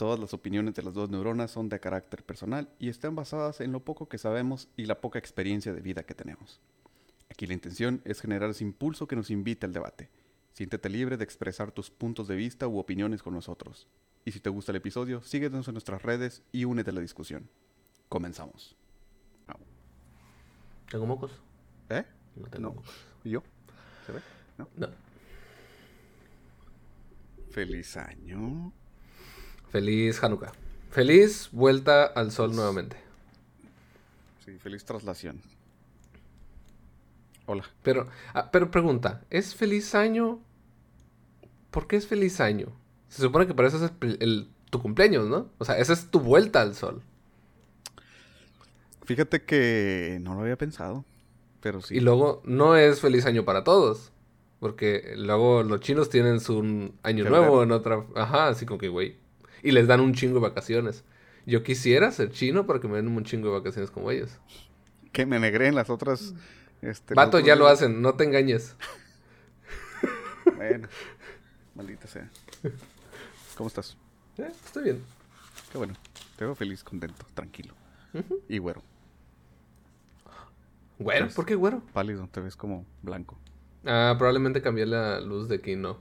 Todas las opiniones de las dos neuronas son de carácter personal y están basadas en lo poco que sabemos y la poca experiencia de vida que tenemos. Aquí la intención es generar ese impulso que nos invite al debate. Siéntete libre de expresar tus puntos de vista u opiniones con nosotros. Y si te gusta el episodio, síguenos en nuestras redes y únete a la discusión. Comenzamos. ¿Tengo mocos? ¿Eh? No tengo No. mocos. ¿Y yo? ¿Se ve? ¿No? No. Feliz año. Feliz Hanukkah. Feliz vuelta al sol nuevamente. Sí, feliz traslación. Hola. Pero, ah, pero pregunta, ¿es feliz año? ¿Por qué es feliz año? Se supone que para eso es el tu cumpleaños, ¿no? O sea, esa es tu vuelta al sol. Fíjate que no lo había pensado, pero sí. Y luego no es feliz año para todos. Porque luego los chinos tienen su año nuevo en otra... Ajá, así como que, güey. Y les dan un chingo de vacaciones. Yo quisiera ser chino para que me den un chingo de vacaciones como ellos. Que me negré en las otras. Este, Vato, ya lo hacen, no te engañes. Bueno, maldita sea. ¿Cómo estás? Eh, estoy bien. Qué bueno. Te veo feliz, contento, tranquilo. Y güero. Güero, ¿por qué güero? Pálido, te ves como blanco. Ah, probablemente cambié la luz de aquí, ¿no?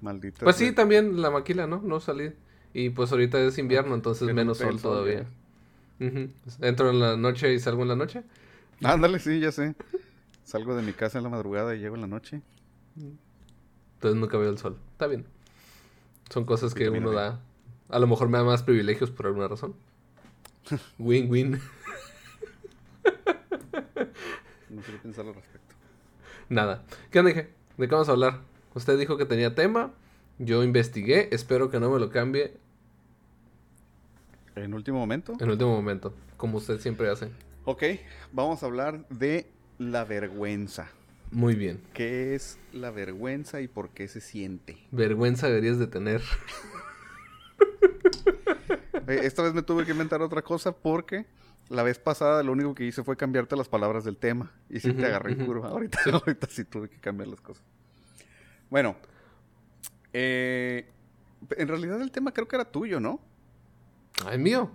Maldita. Pues sí, también la maquila, ¿no? No salí. Y pues ahorita es invierno, entonces Que no menos sol todavía. Entro en la noche y salgo en la noche. Ándale, sí, ya sé. Salgo de mi casa en la madrugada y llego en la noche. Entonces nunca veo el sol. Está bien. Son cosas que Vitamina uno D. da. A lo mejor me da más privilegios por alguna razón. Win-win. No quiero pensar al respecto. Nada. ¿Qué onda, dije? ¿De qué vamos a hablar? Usted dijo que tenía tema. Yo investigué. Espero que no me lo cambie En último momento. en último momento. Como usted siempre hace. Ok, vamos a hablar de la vergüenza. Muy bien. ¿Qué es la vergüenza y por qué se siente? Vergüenza deberías de tener. Eh, Esta vez me tuve que inventar otra cosa porque la vez pasada lo único que hice fue cambiarte las palabras del tema. Y sí te agarré en curva. Ahorita, ahorita sí tuve que cambiar las cosas. Bueno, eh, en realidad el tema creo que era tuyo, ¿no? Ay, mío.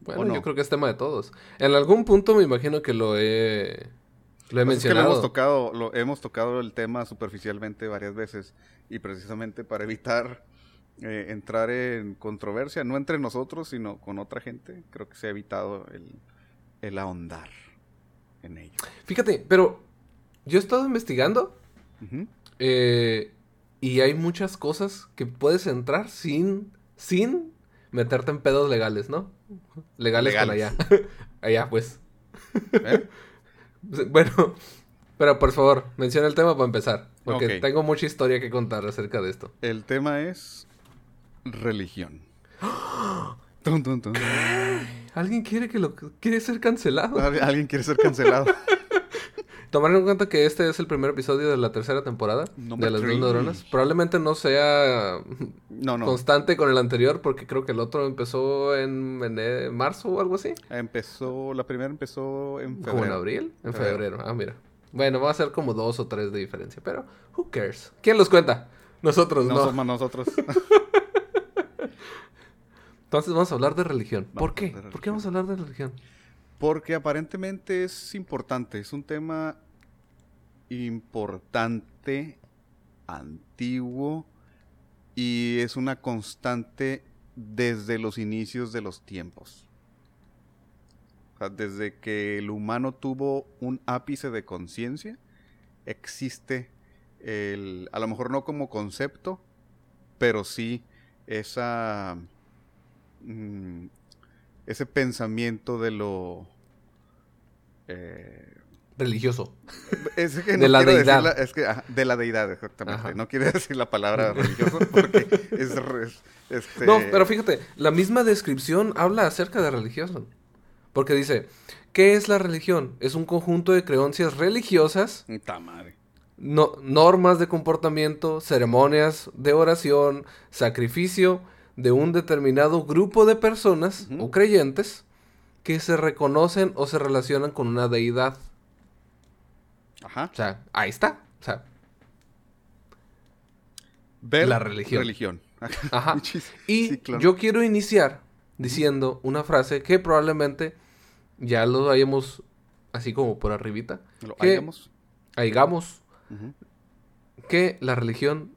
Bueno, yo creo que es tema de todos. En algún punto me imagino que lo he, lo he Pues es que lo mencionado. hemos tocado, lo, hemos tocado el tema superficialmente varias veces y precisamente para evitar eh, entrar en controversia, no entre nosotros, sino con otra gente, creo que se ha evitado el, el ahondar en ello. Fíjate, pero yo he estado investigando eh, y hay muchas cosas que puedes entrar sin, sin meterte en pedos legales, ¿no? Legales, Legales. con allá. allá, pues. ¿Eh? Bueno, pero por favor, menciona el tema para empezar. Porque tengo mucha historia que contar acerca de esto. El tema es religión. ¿Alguien quiere que lo quiere ser cancelado? Al- Alguien quiere ser cancelado. Tomar en cuenta que este es el primer episodio de la tercera temporada Number de las dos three. neuronas. Probablemente no sea No, no. constante con el anterior porque creo que el otro empezó en, en, eh, marzo o algo así. Empezó, la primera empezó en febrero. ¿Como en abril? En Febrero. febrero. Ah, mira. Bueno, va a ser como dos o tres de diferencia, pero who cares? ¿Quién los cuenta? Nosotros, No no. somos nosotros. Entonces vamos a hablar de religión. Vamos ¿Por qué? ¿Por qué vamos a hablar de religión? Porque aparentemente es importante, es un tema importante, antiguo y es una constante desde los inicios de los tiempos. Desde que el humano tuvo un ápice de conciencia, existe el, a lo mejor no como concepto, pero sí esa mm, ese pensamiento de lo eh, Religioso. es que De la deidad. la- es que, ajá, de la deidad, exactamente. Ajá. No quiere decir la palabra religioso porque es, este, No, pero fíjate, la misma descripción habla acerca de religión. Porque dice, ¿qué es la religión? Es un conjunto de creencias religiosas, madre. no- normas de comportamiento, ceremonias de oración, sacrificio de un determinado grupo de personas o creyentes que se reconocen o se relacionan con una deidad. Ajá. O sea, ahí está. O sea, Ver La religión. Religión. Ajá. Y Sí, claro. yo quiero iniciar diciendo una frase que probablemente ya lo hayamos así como por arribita. Lo que Ujú. que la religión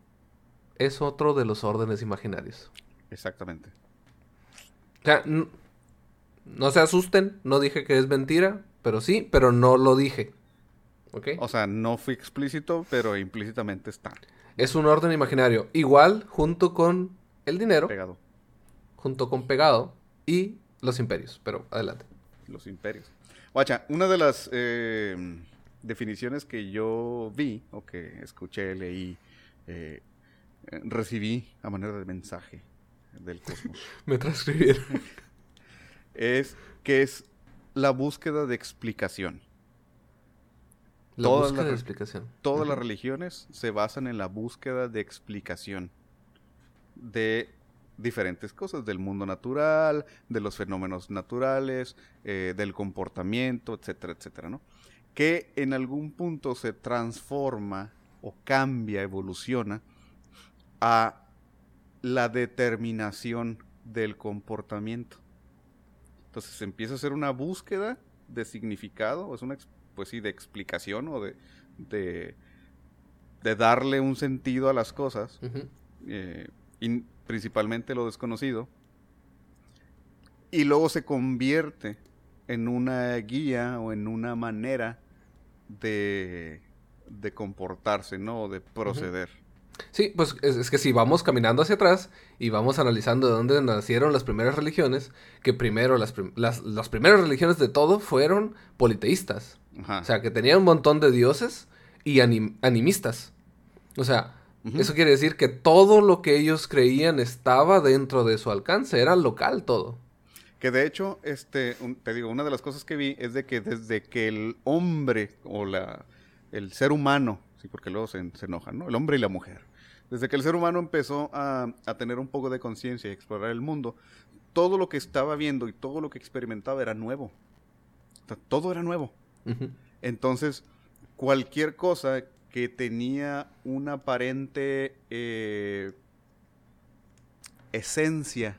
es otro de los órdenes imaginarios. Exactamente. O sea, no se asusten, no dije que es mentira, pero sí, pero no lo dije. ¿Ok? O sea, no fui explícito, pero implícitamente está Es un orden imaginario. Igual junto con el dinero, pegado. junto con pegado y los imperios. Pero adelante. Los imperios. Guacha, una de las eh, definiciones que yo vi, o que escuché, leí, eh, recibí a manera de mensaje del cosmos, Me transcribieron. es que es la búsqueda de explicación. La Todas búsqueda las de re- explicación. Todas las religiones se basan en la búsqueda de explicación de diferentes cosas, del mundo natural, de los fenómenos naturales, eh, del comportamiento, etcétera, etcétera, ¿no? Que en algún punto se transforma o cambia, evoluciona a la determinación del comportamiento. Entonces empieza a ser una búsqueda de significado, es una, pues sí, de explicación o de, de, de darle un sentido a las cosas, eh, y principalmente lo desconocido, y luego se convierte en una guía o en una manera de, de comportarse, ¿no? O de proceder. Sí, pues es, es que si vamos caminando hacia atrás y vamos analizando de dónde nacieron las primeras religiones, que primero las, prim- las, las primeras religiones de todo fueron politeístas. Ajá. O sea, que tenían un montón de dioses y anim- animistas. O sea, eso quiere decir que todo lo que ellos creían estaba dentro de su alcance, era local todo. Que de hecho, este, un- te digo, una de las cosas que vi es de que desde que el hombre o la, el ser humano, sí, porque luego se, se enojan, ¿no? El hombre y la mujer. Desde que el ser humano empezó a, a tener un poco de conciencia y explorar el mundo, todo lo que estaba viendo y todo lo que experimentaba era nuevo. O sea, todo era nuevo. Entonces, cualquier cosa que tenía una aparente eh, esencia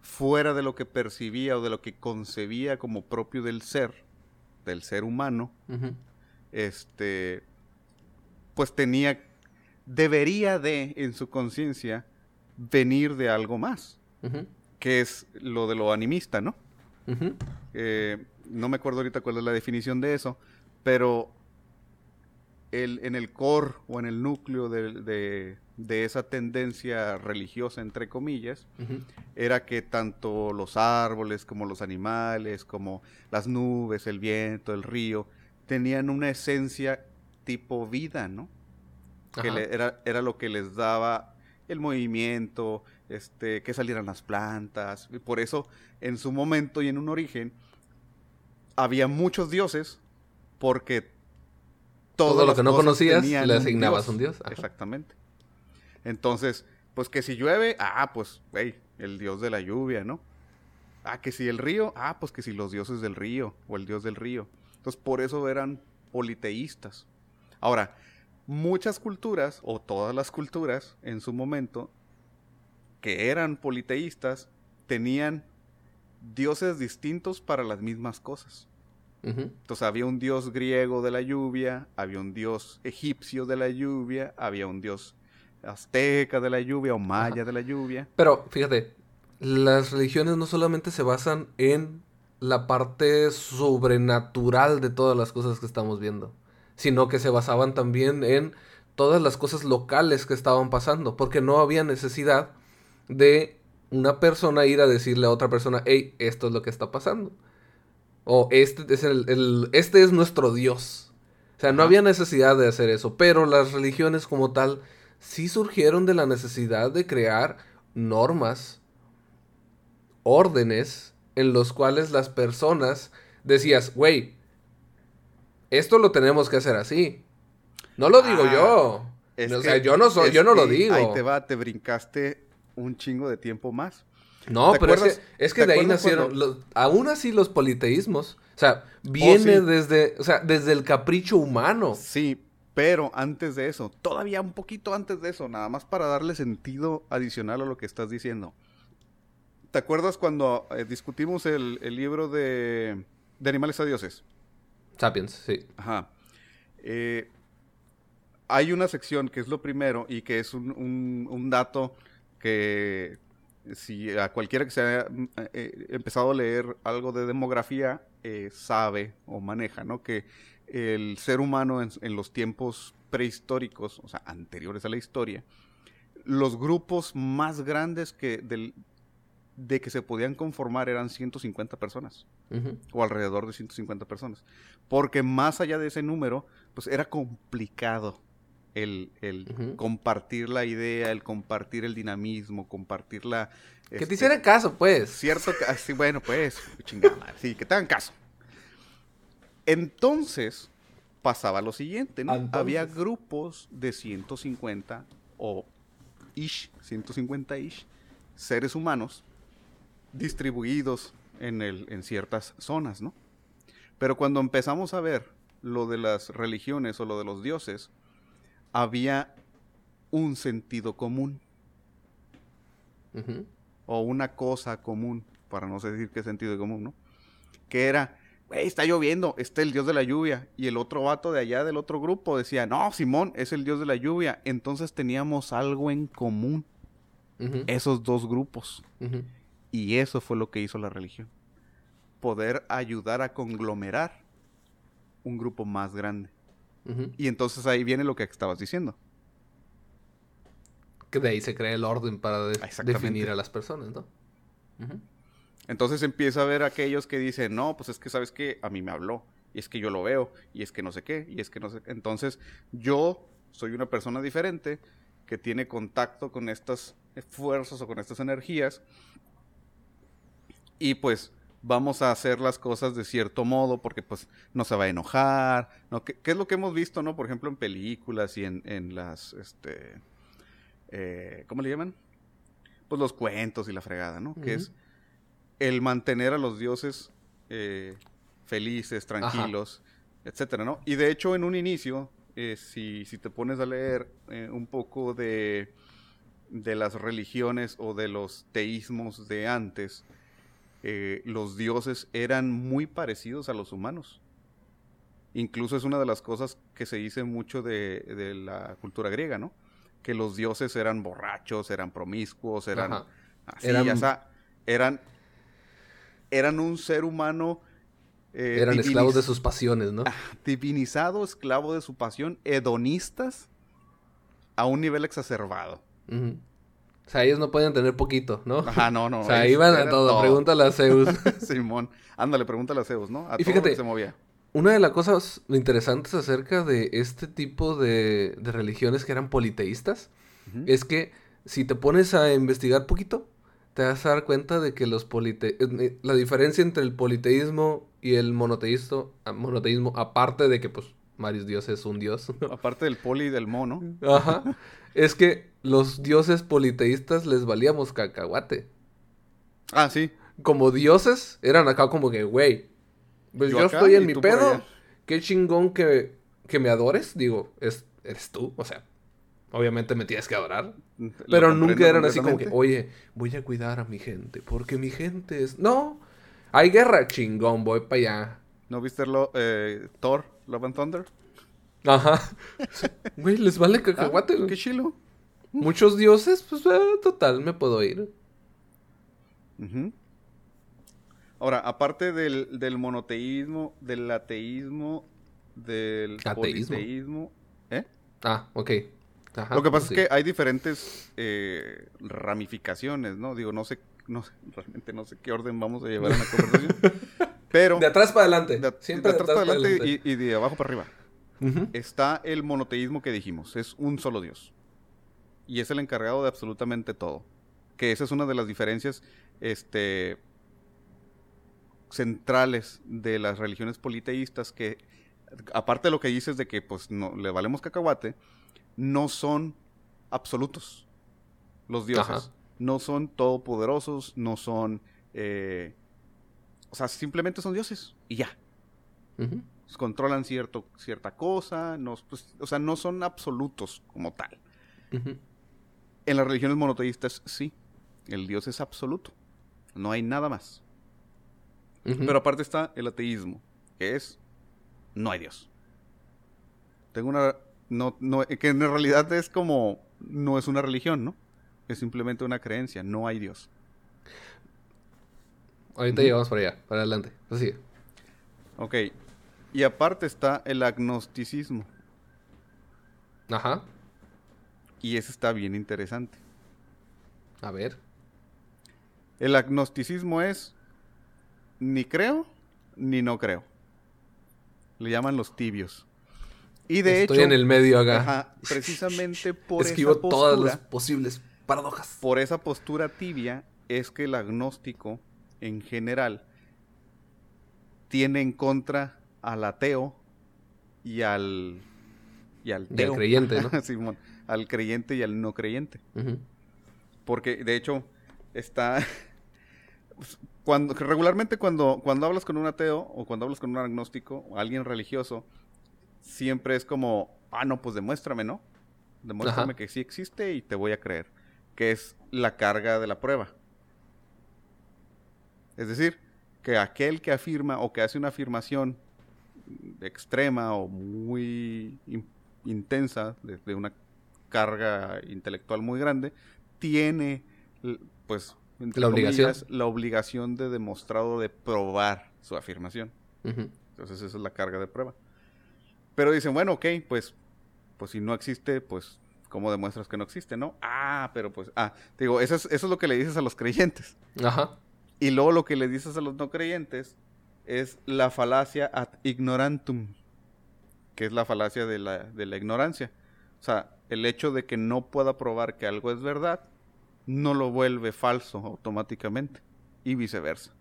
fuera de lo que percibía o de lo que concebía como propio del ser, del ser humano, este, pues tenía, debería de, en su conciencia, venir de algo más, que es lo de lo animista, ¿no? Eh, no me acuerdo ahorita cuál es la definición de eso, pero el, en el core o en el núcleo de, de- de esa tendencia religiosa, entre comillas, era que tanto los árboles como los animales, como las nubes, el viento, el río, tenían una esencia tipo vida, ¿no? Que le- era, era lo que les daba el movimiento, este, que salieran las plantas. Y por eso, en su momento y en un origen, había muchos dioses, porque Todo lo que no conocías, le asignabas un dios. Ajá. Exactamente. Entonces, pues que si llueve, ah, pues, güey, el dios de la lluvia, ¿no? Ah, que si el río, ah, pues que si los dioses del río o el dios del río. Entonces, por eso eran politeístas. Ahora, muchas culturas, o todas las culturas en su momento, que eran politeístas, tenían dioses distintos para las mismas cosas. Entonces había un dios griego de la lluvia, había un dios egipcio de la lluvia, había un dios azteca de la lluvia o maya de la lluvia. Pero fíjate, las religiones no solamente se basan en la parte sobrenatural de todas las cosas que estamos viendo, sino que se basaban también en todas las cosas locales que estaban pasando, porque no había necesidad de una persona ir a decirle a otra persona, hey, esto es lo que está pasando. O este es, el, el- este es nuestro Dios. O sea, no había necesidad de hacer eso, pero las religiones como tal sí surgieron de la necesidad de crear normas, órdenes, en los cuales las personas decías, güey, esto lo tenemos que hacer así. No lo digo Ah, yo. Es o que- sea, yo no soy, yo no lo digo. Ahí te va, te brincaste un chingo de tiempo más. No, ¿Te pero es que, es que de ahí nacieron, cuando- los- aún así los politeísmos, o sea, viene Oh, sí. desde, o sea, desde el capricho humano. Sí, Pero antes de eso, todavía un poquito antes de eso, nada más para darle sentido adicional a lo que estás diciendo. ¿Te acuerdas cuando eh, discutimos el, el libro de, de, Animales a Dioses? Sapiens, sí. Ajá. Eh, hay una sección que es lo primero y que es un, dato que si a cualquiera que se haya eh, empezado a leer algo de demografía eh, sabe o maneja, ¿no? Que el ser humano en, los tiempos prehistóricos, o sea, anteriores a la historia, los grupos más grandes que del, de que se podían conformar eran 150 personas, o alrededor de 150 personas, porque más allá de ese número, pues era complicado el, compartir la idea, el compartir el dinamismo, compartir la... que te este, hicieran caso, pues. Cierto, sí, bueno, pues, chingada, sí, que te hagan caso. Entonces, pasaba lo siguiente, ¿no? Había grupos de 150 o ish, 150 ish, seres humanos distribuidos en, el, en ciertas zonas, ¿no? Pero cuando empezamos a ver lo de las religiones o lo de los dioses, había un sentido común. O una cosa común, para no decir qué sentido común, ¿no? Que era, güey, está lloviendo, está el dios de la lluvia. Y el otro vato de allá del otro grupo decía, no, Simón, es el dios de la lluvia. Entonces teníamos algo en común, esos dos grupos. Y eso fue lo que hizo la religión. Poder ayudar a conglomerar un grupo más grande. Y entonces ahí viene lo que estabas diciendo. Que de ahí se crea el orden para definir a las personas, ¿no? Entonces empieza a ver aquellos que dicen, no, pues es que sabes que a mí me habló, y es que yo lo veo, y es que no sé qué, y es que no sé. Entonces yo soy una persona diferente que tiene contacto con estas fuerzas o con estas energías, y pues vamos a hacer las cosas de cierto modo porque pues no se va a enojar, ¿no? ¿Qué, es lo que hemos visto, no? Por ejemplo, en películas y en, en las, este, eh, ¿cómo le llaman? Pues los cuentos y la fregada, ¿no? Que es el mantener a los dioses eh, felices, tranquilos, etcétera, ¿no? Y de hecho, en un inicio, eh, si, si, te pones a leer un poco de, de las religiones o de los teísmos de antes, eh, los dioses eran muy parecidos a los humanos. Incluso es una de las cosas que se dice mucho de, la cultura griega, ¿no? Que los dioses eran borrachos, eran promiscuos, eran así, eran... eran, un ser humano... Eh, eran esclavos de sus pasiones, ¿no? divinizado, esclavo de su pasión, hedonistas a un nivel exacerbado. O sea, ellos no pueden tener poquito, ¿no? Ajá, no, no. O sea, iban a todo. Pregúntale a Zeus. Simón. Ándale, pregúntale a Zeus, ¿no? A y fíjate, se movía. Una de las cosas interesantes acerca de este tipo de, religiones que eran politeístas es que si te pones a investigar poquito, te vas a dar cuenta de que los polite eh, la diferencia entre el politeísmo y el monoteísmo, ah, monoteísmo, aparte de que pues varios dioses es un dios. aparte del poli y del mono. Ajá. Es que los dioses politeístas les valíamos cacahuate. Ah, sí. Como dioses, eran acá como que, güey, pues yo, estoy en mi pedo. Qué chingón que, que me adores. Digo, es, eres tú. O sea, obviamente me tienes que adorar. pero nunca eran así como que, oye, voy a cuidar a mi gente. Porque mi gente es. No, hay guerra, chingón, voy para allá. ¿No viste lo, eh, Thor, Love and Thunder? Ajá. Güey, les vale cacahuate, Qué chilo. Muchos dioses, pues eh, total, me puedo ir. Ahora, aparte del, monoteísmo, del ateísmo, del politeísmo. ¿Eh? Ah, ok. Lo que pasa es que hay diferentes eh, ramificaciones, ¿no? Digo, no sé, no sé, realmente no sé qué orden vamos a llevar en la conversación. pero. De atrás para adelante. Siempre de atrás, para adelante, y de abajo para arriba está el monoteísmo que dijimos, es un solo Dios. Y es el encargado de absolutamente todo. Que esa es una de las diferencias este, centrales de las religiones politeístas que, aparte de lo que dices de que pues no le valemos cacahuate, no son absolutos los dioses. No son todopoderosos, no son... Eh, o sea, simplemente son dioses y ya. controlan cierto, cierta cosa, no, pues, o sea, no son absolutos como tal. En las religiones monoteístas sí, el Dios es absoluto, no hay nada más. Pero aparte está el ateísmo, que es no hay Dios. Tengo una no, no que en realidad es como no es una religión, ¿no? Es simplemente una creencia, no hay Dios. Ahorita llegamos para allá, para adelante. Así. Ok. Y aparte está el agnosticismo. Ajá. Y ese está bien interesante. A ver. El agnosticismo es ni creo ni no creo. Le llaman los tibios. Y de Estoy en el medio acá. Ajá, precisamente por Esquivo esa postura, todas las posibles paradojas. Por esa postura tibia es que el agnóstico en general tiene en contra al ateo y al y al, creyente, ¿no? Simón, al creyente y al no creyente. Porque de hecho está cuando regularmente cuando cuando hablas con un ateo o cuando hablas con un agnóstico o alguien religioso siempre es como, ah, no, pues demuéstrame, ¿no? Demuéstrame que sí existe y te voy a creer, que es la carga de la prueba. Es decir, que aquel que afirma o que hace una afirmación extrema o muy intensa, de, una carga intelectual muy grande, tiene, pues, la obligación. la obligación de demostrar o de probar su afirmación. Entonces esa es la carga de prueba. Pero dicen, bueno, ok, pues, pues si no existe, pues, ¿cómo demuestras que no existe, no? Ah, pero pues, ah, digo, eso es, eso es lo que le dices a los creyentes. Ajá. Y luego lo que le dices a los no creyentes es la falacia ad ignorantum, que es la falacia de la, de la ignorancia. O sea, el hecho de que no pueda probar que algo es verdad, no lo vuelve falso automáticamente. Y viceversa.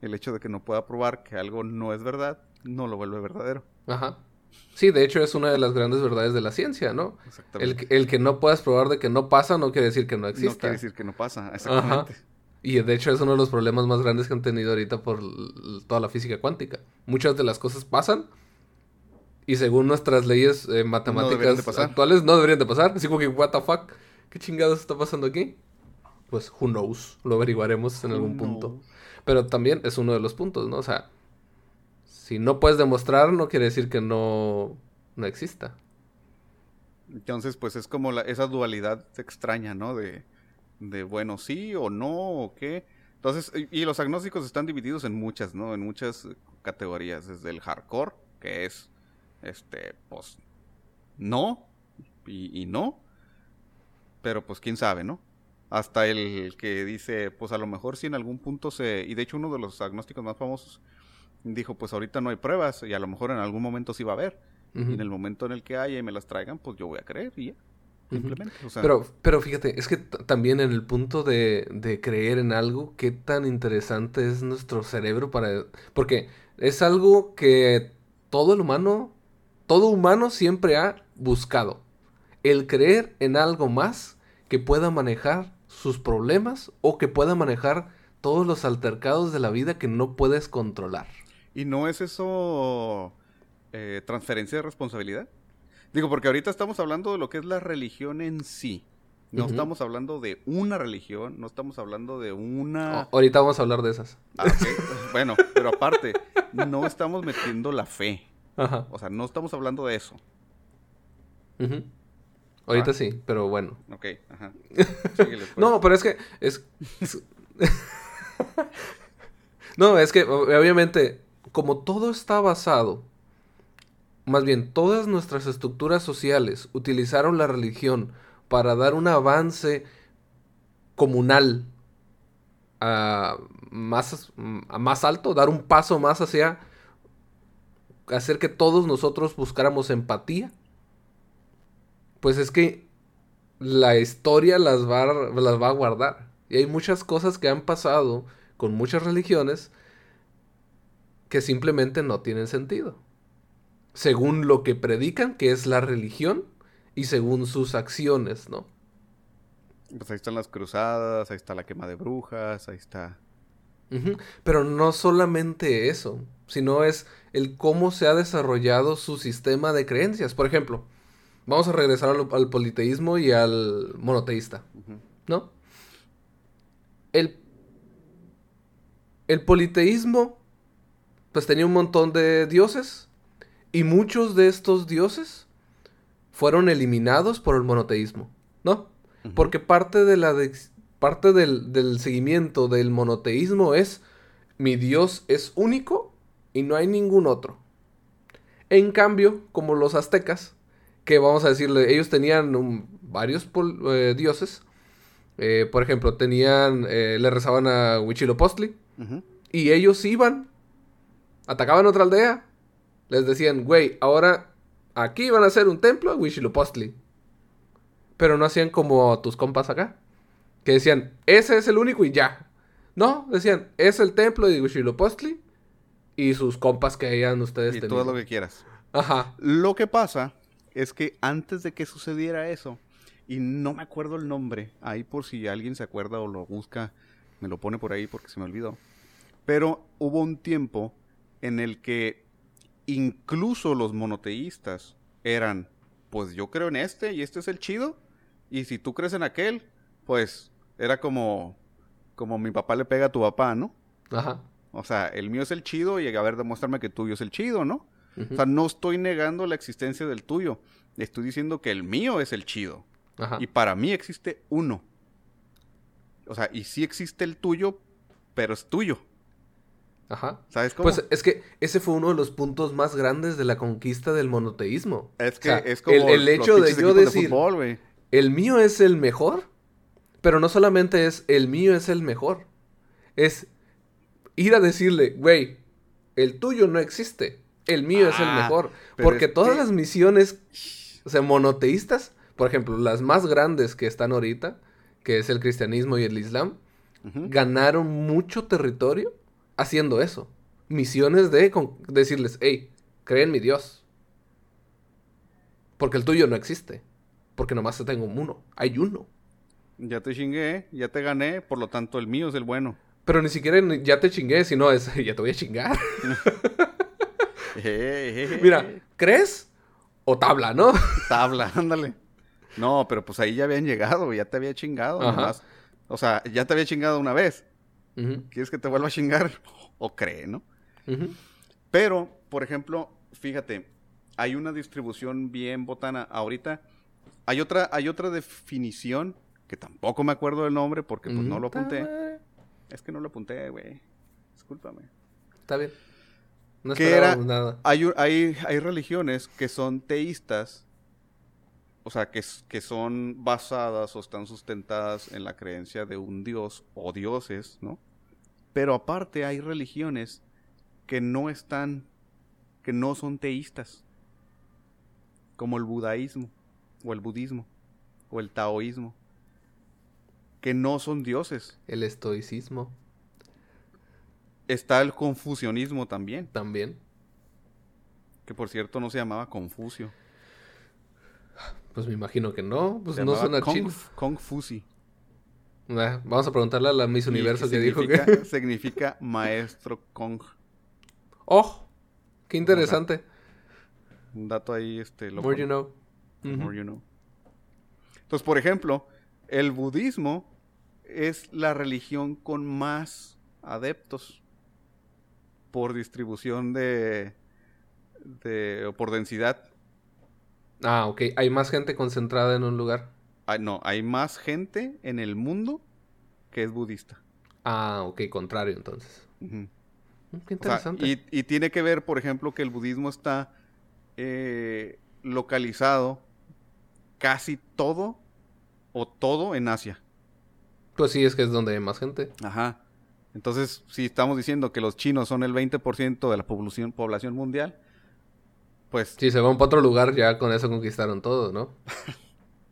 El hecho de que no pueda probar que algo no es verdad, no lo vuelve verdadero. Ajá. Sí, de hecho es una de las grandes verdades de la ciencia, ¿no? Exactamente. El, que no puedas probar de que no pasa no quiere decir que no exista. No quiere decir que no pasa, exactamente. Y de hecho es uno de los problemas más grandes que han tenido ahorita por toda la física cuántica. Muchas de las cosas pasan y según nuestras leyes eh, matemáticas actuales no deberían de pasar. Así como que, what the fuck, ¿qué chingados está pasando aquí? Pues, who knows, lo averiguaremos en algún punto. Pero también es uno de los puntos, ¿no? O sea, si no puedes demostrar, no quiere decir que no, no exista. Entonces, pues es como la, esa dualidad extraña, ¿no? De, de, bueno, sí o no, o qué. Entonces, y, los agnósticos están divididos en muchas, ¿no? En muchas categorías. Desde el hardcore, que es, este, pues, no y, y no. Pero pues quién sabe, ¿no? Hasta el que dice, pues a lo mejor si en algún punto se... Y de hecho uno de los agnósticos más famosos dijo, pues ahorita no hay pruebas y a lo mejor en algún momento sí va a haber. Y en el momento en el que haya y me las traigan, pues yo voy a creer y ya. Simplemente. pero, pero fíjate, es que también en el punto de, de, creer en algo, qué tan interesante es nuestro cerebro para... Porque es algo que todo el humano, todo humano siempre ha buscado. El creer en algo más que pueda manejar sus problemas o que pueda manejar todos los altercados de la vida que no puedes controlar. ¿Y no es eso eh, transferencia de responsabilidad? Digo, porque ahorita estamos hablando de lo que es la religión en sí. No estamos hablando de una religión, no estamos hablando de una... Oh, ahorita vamos a hablar de esas. Ah, bueno, pero aparte, no estamos metiendo la fe. Ajá. O sea, no estamos hablando de eso. Ahorita ah. sí, pero bueno. Ok, ajá. Pues. no, pero es que... Es... no, es que obviamente como todo está basado, más bien todas nuestras estructuras sociales utilizaron la religión para dar un avance comunal a más, a más alto, dar un paso más hacia hacer que todos nosotros buscáramos empatía, pues es que la historia las va, las va a guardar. Y hay muchas cosas que han pasado con muchas religiones que simplemente no tienen sentido. Según lo que predican, que es la religión, y según sus acciones, ¿no? Pues ahí están las cruzadas, ahí está la quema de brujas, ahí está. Pero no solamente eso, sino es el cómo se ha desarrollado su sistema de creencias. Por ejemplo, vamos a regresar al, al politeísmo y al monoteísta. ¿no? El, el politeísmo, pues tenía un montón de dioses y muchos de estos dioses fueron eliminados por el monoteísmo, ¿no? Porque parte de la de- parte del, del seguimiento del monoteísmo es mi Dios es único y no hay ningún otro. En cambio, como los aztecas, que vamos a decirle, ellos tenían varios eh, dioses. eh, por ejemplo, tenían, eh, le rezaban a Huitzilopochtli Ujú. y ellos iban, atacaban otra aldea, les decían, güey, ahora aquí van a hacer un templo a Huitzilopochtli. Pero no hacían como tus compas acá, que decían, ese es el único y ya. No, decían, es el templo de Huitzilopochtli y sus compas que hayan ustedes Y tenido. todo lo que quieras. Ajá. Lo que pasa es que antes de que sucediera eso, y no me acuerdo el nombre, ahí por si alguien se acuerda o lo busca, me lo pone por ahí porque se me olvidó. Pero hubo un tiempo en el que incluso los monoteístas eran, pues yo creo en este y este es el chido, y si tú crees en aquel, pues era como, como mi papá le pega a tu papá, ¿no? Ajá. O sea, el mío es el chido y a ver, demuéstrame que el tuyo es el chido, ¿no? O sea, no estoy negando la existencia del tuyo. Estoy diciendo que el mío es el chido. Ajá. Y para mí existe uno. O sea, y sí existe el tuyo, pero es tuyo. Ajá. ¿Sabes cómo? Pues es que ese fue uno de los puntos más grandes de la conquista del monoteísmo. es que o sea, es como el, el hecho de yo decir, fútbol, el mío es el mejor, pero no solamente es el mío es el mejor, es ir a decirle, güey, el tuyo no existe, el mío es el Ah, mejor, porque todas que- las misiones, o sea, monoteístas, por ejemplo, las más grandes que están ahorita, que es el cristianismo y el islam, ganaron mucho territorio haciendo eso. Misiones de decirles, hey, cree en mi Dios. Porque el tuyo no existe. Porque nomás tengo uno. Hay uno. Ya te chingué, ya te gané, por lo tanto el mío es el bueno. Pero ni siquiera ya te chingué, sino es, ya te voy a chingar. Mira, ¿crees? O tabla, ¿no? Tabla, ándale. No, pero pues ahí ya habían llegado, ya te había chingado. Nomás. O sea, ya te había chingado una vez. ¿Quieres que te vuelva a chingar? O cree, ¿no? Pero, por ejemplo, fíjate, hay una distribución bien botana. Ahorita hay otra, hay otra definición que tampoco me acuerdo del nombre porque pues no lo apunté. Es que no lo apunté, güey. Discúlpame. Está bien. No ¿Qué era? nada. Hay, hay, hay religiones que son teístas, o sea, que, que son basadas o están sustentadas en la creencia de un dios o dioses, ¿no? Pero aparte hay religiones que no están, que no son teístas, como el budaísmo, o el budismo, o el taoísmo, que no son dioses. El estoicismo Está el confucianismo también, también. que por cierto no se llamaba Confucio. Pues me imagino que no. Pues Se no llamaba suena Kong- chino. Vamos a preguntarle a la Miss Universo que dijo significa, que. significa maestro Kong. ¡Oh! ¡Qué interesante! Un dato ahí, este, loco. More you know. More you know. Entonces, por ejemplo, el budismo es la religión con más adeptos por distribución de, de o por densidad. Ah, ok. Hay más gente concentrada en un lugar. Hay- no, hay más gente en el mundo que es budista. Ah, ok. Contrario, entonces. Mm, Qué O sea, interesante. y, y tiene que ver, por ejemplo, que el budismo está eh, localizado casi todo o todo en Asia. Pues sí, es que es donde hay más gente. Ajá. Entonces, si estamos diciendo que los chinos son el 20% de la población, población mundial, pues Si se van para otro lugar, ya con eso conquistaron todo, ¿no?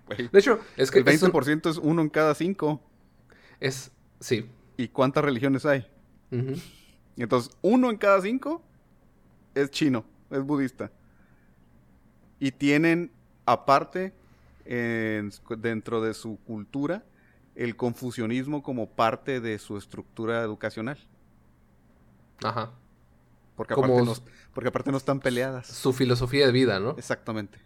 De hecho, es que el es, un- 20% es uno en cada cinco. es- Sí. ¿Y cuántas religiones hay? Entonces, uno en cada cinco es chino, es budista. Y tienen, aparte, en- dentro de su cultura, el confucianismo como parte de su estructura educacional. Ajá. Porque Como aparte, no, porque aparte no están peleadas. Su filosofía de vida, ¿no? Exactamente.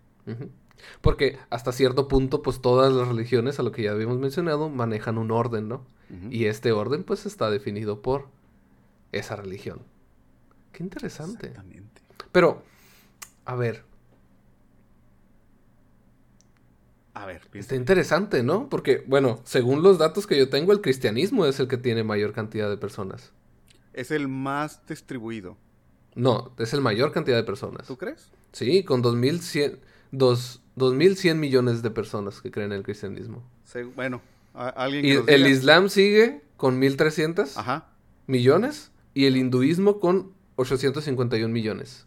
Porque hasta cierto punto, pues todas las religiones, a lo que ya habíamos mencionado, manejan un orden, ¿no? Y este orden, pues, está definido por esa religión. Qué interesante. Exactamente. Pero, a ver, A ver, piensa. está interesante, ¿no? Porque, bueno, según los datos que yo tengo, el cristianismo es el que tiene mayor cantidad de personas. Es el más distribuido. No, es el mayor cantidad de personas. ¿Tú crees? Sí, con 2100, dos- 2100 millones de personas que creen en el cristianismo. Bueno, a- alguien que Y el. Islam sigue con 1300 Ajá. millones y el hinduismo con 851 millones.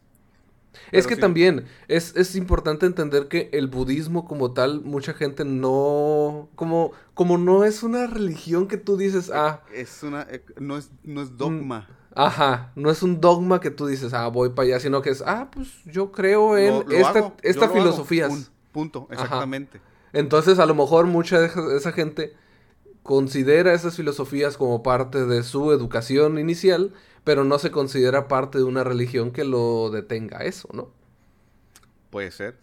es que sí. también es, es importante entender que el budismo como tal, mucha gente no... Como, como no es una religión que tú dices, ah, Es una. eh, No es, no es dogma. ajá, no es un dogma que tú dices, ah, voy para allá, sino que es, ah, pues yo creo en Lo- lo esta, hago, esta filosofías. Pun- punto, Ajá. exactamente. Entonces, a lo mejor mucha de esa- gente considera esas filosofías como parte de su educación inicial, pero no se considera parte de una religión que lo detenga eso, ¿no? Puede ser.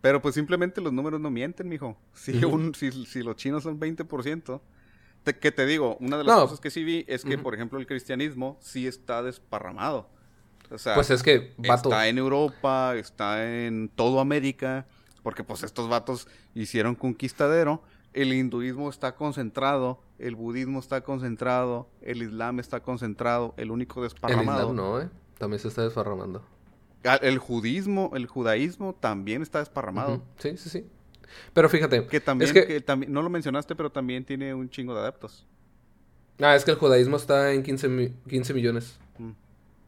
Pero pues simplemente los números no mienten, mijo. Si, un, si, si los chinos son 20%, te, que te digo, una de las No. cosas que sí vi es que, por ejemplo, el cristianismo sí está desparramado. O sea, Pues es que, vato, está en Europa, está en todo América, porque pues estos vatos hicieron conquistadero. El hinduismo está concentrado, el budismo está concentrado, el islam está concentrado, el único el desparramado. Islam no, ¿eh? También se está desparramando. Ah, El judismo, el judaísmo también está desparramado. Sí, sí, sí. Pero fíjate, Que también, es que, que también, no lo mencionaste, pero también tiene un chingo de adeptos. ah, es que el judaísmo está en 15, mi- 15 millones. Mm,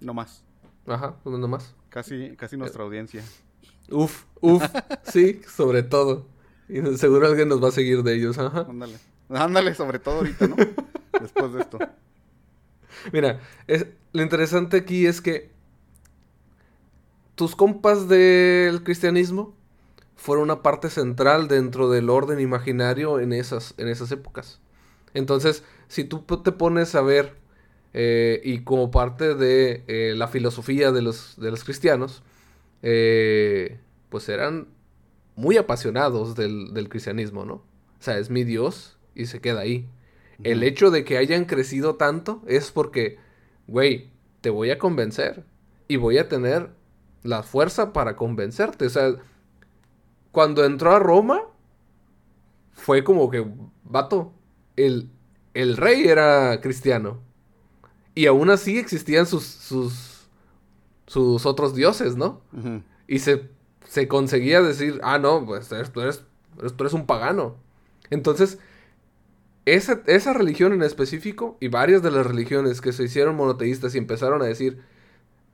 No más. Ajá, pues no más. Casi, casi nuestra audiencia. Uf, uf, sí, sobre todo. Y seguro alguien nos va a seguir de ellos, ajá. Ándale. Ándale, sobre todo ahorita, ¿no? Después de esto. Mira, es, lo interesante aquí es que tus compas del cristianismo fueron una parte central dentro del orden imaginario en esas, en esas épocas. Entonces, si tú te pones a ver, eh, y como parte de eh, la filosofía de los, de los cristianos, eh, pues eran muy apasionados del, del cristianismo, ¿no? O sea, es mi Dios y se queda ahí. El hecho de que hayan crecido tanto es porque, güey, te voy a convencer y voy a tener la fuerza para convencerte. O sea, cuando entró a Roma, fue como que, vato, el, el rey era cristiano. Y aún así existían sus, sus, sus otros dioses, ¿no? Y se, se conseguía decir, ah, no, pues eres- tú eres, tú eres un pagano. Entonces, esa, esa religión en específico y varias de las religiones que se hicieron monoteístas y empezaron a decir,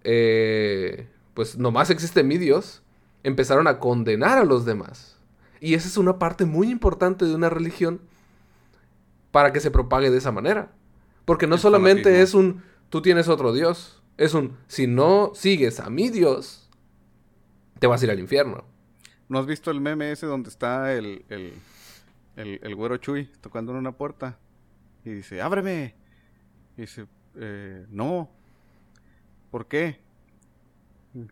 eh, pues nomás existe mi Dios, empezaron a condenar a los demás. Y esa es una parte muy importante de una religión para que se propague de esa manera. Porque no solamente fanatismo. es un, tú tienes otro Dios, es un, si no sigues a mi Dios, te vas a ir al infierno. ¿No has visto el meme ese donde está el, el, el, el güero Chuy tocando en una puerta? Y dice, ábreme. Y dice, "Eh, no. ¿Por qué?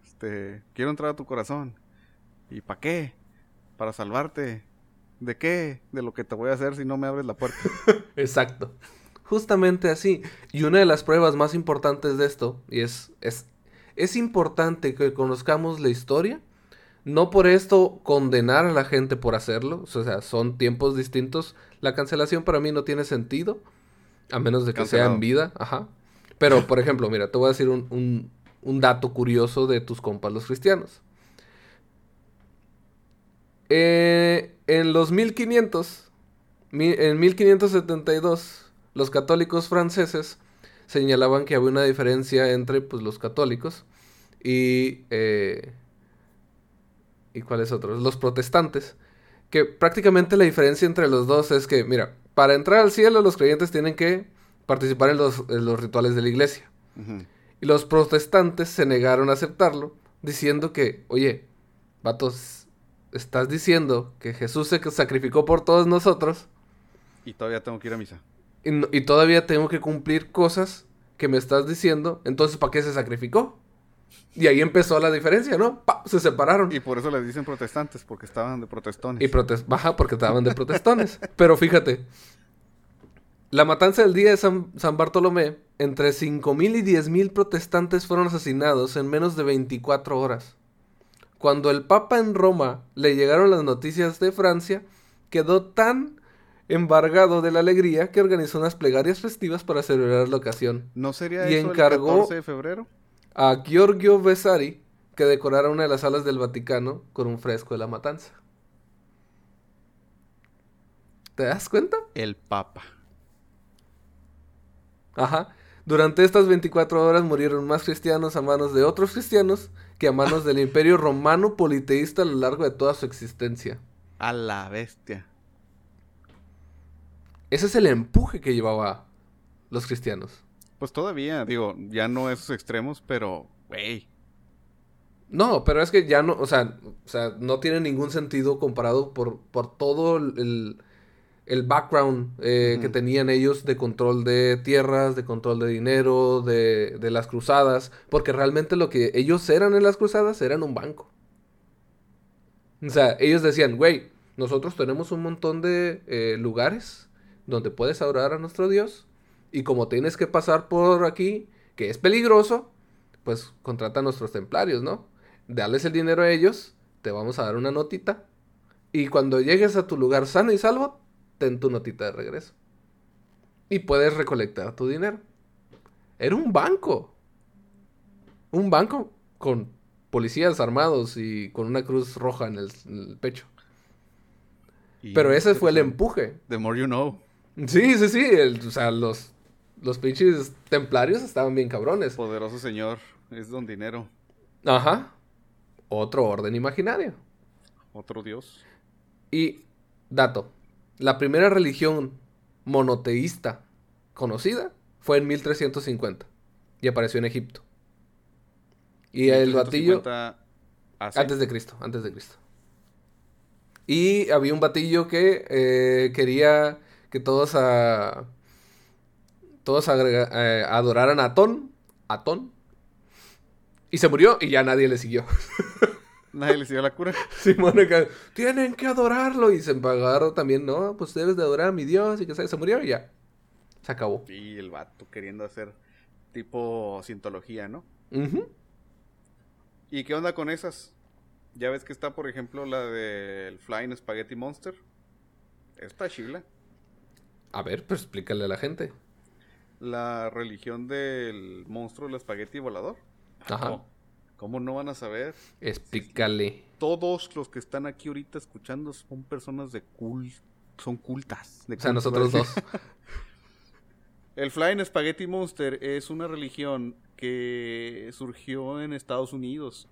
Este, quiero entrar a tu corazón. ¿Y para qué? Para salvarte. ¿De qué? De lo que te voy a hacer si no me abres la puerta. Exacto. Justamente así. Y una de las pruebas más importantes de esto, y es, es, es importante que conozcamos la historia, no por esto condenar a la gente por hacerlo, o sea, son tiempos distintos. La cancelación para mí no tiene sentido, a menos de que sea en vida, ajá. Pero, por ejemplo, mira, te voy a decir un, un, un dato curioso de tus compas los cristianos. Eh, en los 1500, mi- en 1572, los católicos franceses señalaban que había una diferencia entre pues, los católicos y... eh, ¿Y cuáles otros? Los protestantes. Que prácticamente la diferencia entre los dos es que, mira, para entrar al cielo los creyentes tienen que participar en los, en los rituales de la iglesia. Y los protestantes se negaron a aceptarlo, diciendo que, oye, vatos, estás diciendo que Jesús se sacrificó por todos nosotros Y todavía tengo que ir a misa. Y, no- y todavía tengo que cumplir cosas que me estás diciendo, entonces ¿para qué se sacrificó? Y ahí empezó la diferencia, ¿no? Se separaron. Y por eso les dicen protestantes, porque estaban de protestones. Y protes baja porque estaban de protestones. Pero fíjate, la matanza del día de San, San Bartolomé, entre 5.000 y 10.000 protestantes fueron asesinados en menos de 24 horas. Cuando el Papa en Roma le llegaron las noticias de Francia, quedó tan embargado de la alegría que organizó unas plegarias festivas para celebrar la ocasión. ¿No sería Y eso encargó- el 14 de febrero? A Giorgio Vasari que decorara una de las salas del Vaticano con un fresco de la matanza. ¿Te das cuenta? El Papa. Ajá. Durante estas 24 horas murieron más cristianos a manos de otros cristianos que a manos del imperio romano politeísta a lo largo de toda su existencia. A la bestia. Ese es el empuje que llevaba los cristianos. Pues todavía, digo, ya no esos extremos, pero, güey. No, pero es que ya no, o sea, o sea no tiene ningún sentido comparado por, por todo el, el- background eh, que tenían ellos de control de tierras, de control de dinero, de, de las cruzadas, porque realmente lo que ellos eran en las cruzadas eran un banco. O sea, ellos decían, güey, nosotros tenemos un montón de eh, lugares donde puedes adorar a nuestro Dios, y como tienes que pasar por aquí, que es peligroso, pues contrata a nuestros templarios, ¿no? Dales el dinero a ellos, te vamos a dar una notita, y cuando llegues a tu lugar sano y salvo, ten tu notita de regreso. Y puedes recolectar tu dinero. Era un banco. Un banco con policías armados y con una cruz roja en el, en el pecho. Y- Pero ese fue el empuje. The more you know. Sí, sí, sí. el- o sea, los, los pinches templarios estaban bien cabrones. Poderoso señor. Es don dinero. Ajá. Otro orden imaginario. Otro dios. Y, dato, la primera religión monoteísta conocida fue en 1350 y apareció en Egipto. Y el batillo... 1350 hace- Antes de Cristo, antes de Cristo. Y había un batillo que eh, quería que todos a, todos agrega- eh, adoraran a Atón, Atón, y se murió y ya nadie le siguió. Nadie le siguió la cura. Simón acá, tienen que adorarlo y se pagaron también, no, pues debes de adorar a mi Dios y que se, se murió y ya, se acabó. Y el vato queriendo hacer tipo cientología, ¿no? Ujú. ¿Y qué onda con esas? Ya ves que está, por ejemplo, la del Flying Spaghetti Monster. Está chila. A ver, pues explícale a la gente. La religión del monstruo del espagueti volador. Ajá. ¿Cómo? ¿Cómo no van a saber? Explícale. Todos los que están aquí ahorita escuchando son personas de cul... Son cultas. de O sea, culto, nosotros dos. El Flying Spaghetti Monster es una religión que surgió en Estados Unidos.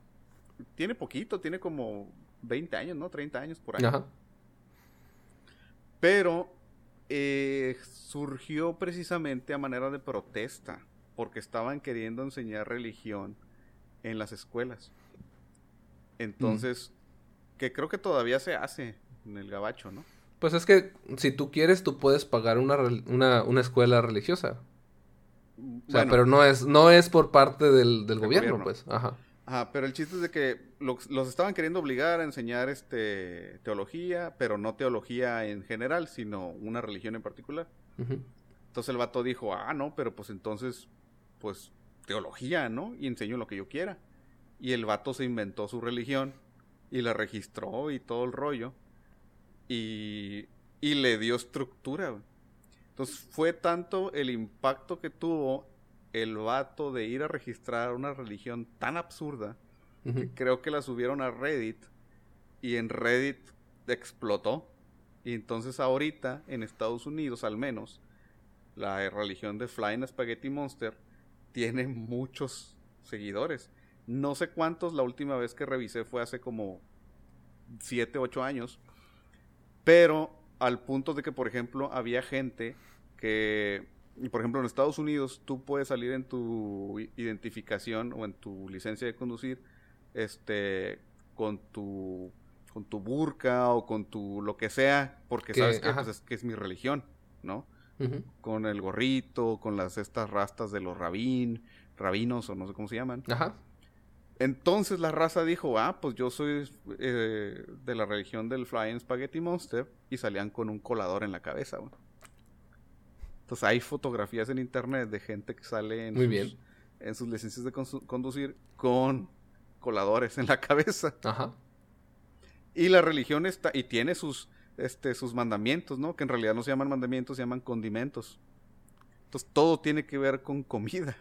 Tiene poquito, tiene como 20 años, ¿no? 30 años por ahí. Ajá. Pero eh, surgió precisamente a manera de protesta, porque estaban queriendo enseñar religión en las escuelas. Entonces, que creo que todavía se hace en el gabacho, ¿no? Pues es que si tú quieres, tú puedes pagar una, una, una escuela religiosa. O sea, Bueno, pero no es, no es por parte del, del Del gobierno, gobierno. pues. Ajá. Ajá, pero el chiste es de que los, los estaban queriendo obligar a enseñar este teología, pero no teología en general, sino una religión en particular. Ujú. Entonces el vato dijo, ah, no, pero pues entonces, pues teología, ¿no? Y enseño lo que yo quiera. Y el vato se inventó su religión y la registró y todo el rollo. Y, y le dio estructura. Entonces fue tanto el impacto que tuvo el vato de ir a registrar una religión tan absurda que creo que la subieron a Reddit y en Reddit explotó. Y entonces ahorita en Estados Unidos al menos la religión de Flying Spaghetti Monster tiene muchos seguidores. No sé cuántos, la última vez que revisé fue hace como 7, 8 años. Pero al punto de que, por ejemplo, había gente que, y por ejemplo, en Estados Unidos tú puedes salir en tu identificación o en tu licencia de conducir este con tu con tu burka o con tu lo que sea porque Que- sabes que, pues, es, que es mi religión no con el gorrito, con las estas rastas de los rabín, rabinos o no sé cómo se llaman. Ajá. Entonces la raza dijo, ah, pues yo soy eh, de la religión del Flying Spaghetti Monster y salían con un colador en la cabeza. güey. Entonces hay fotografías en internet de gente que sale en, Muy sus, bien. en sus licencias de conducir con coladores en la cabeza. Ajá. Y la religión está, y tiene sus, este, sus mandamientos, ¿no? Que en realidad no se llaman mandamientos, se llaman condimentos. Entonces todo tiene que ver con comida.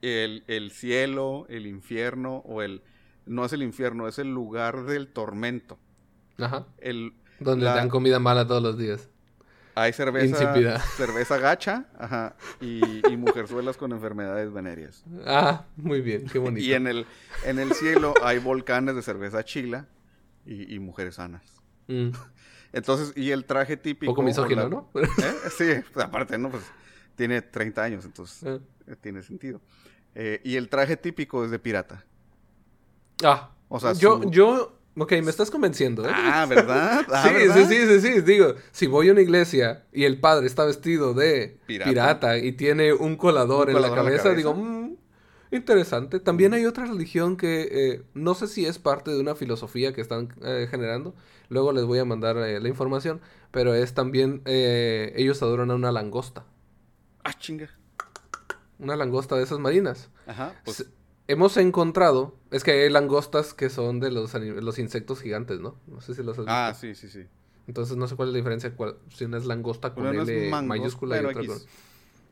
El, el cielo, el infierno, o el... No es el infierno, es el lugar del tormento. Ajá. El, Donde La- dan comida mala todos los días. Hay cerveza, cerveza gacha, ajá, y, y mujerzuelas con enfermedades venéreas. Ah, muy bien, qué bonito. Y en el, en el cielo hay volcanes de cerveza chila y, y mujeres sanas. Mm, Entonces, y el traje típico. poco misógino, la- ¿no? ¿Eh? Sí, pues, aparte, ¿no? Pues tiene 30 años, entonces Eh. eh, tiene sentido. Eh, y el traje típico es de pirata. Ah, O sea, yo, su- yo, ok, me estás convenciendo, ¿eh? Ah, ¿verdad? Ah, sí, ¿verdad? sí, sí, sí, sí, digo, si voy a una iglesia y el padre está vestido de Pirata. pirata, y tiene un colador, Un en, la colador en la cabeza, digo, "Mm, interesante. También hay otra religión que eh, no sé si es parte de una filosofía que están eh, generando, luego les voy a mandar eh, la información, pero es también, eh, ellos adoran a una langosta, Ah, chinga. una langosta de esas marinas. Ajá, pues Se- Hemos encontrado, es que hay langostas que son de los, los insectos gigantes, ¿no? No sé si los has visto. Ah, sí, sí, sí. Entonces no sé cuál es la diferencia, cuál- si una es langosta con Una L mango, mayúscula y otra con...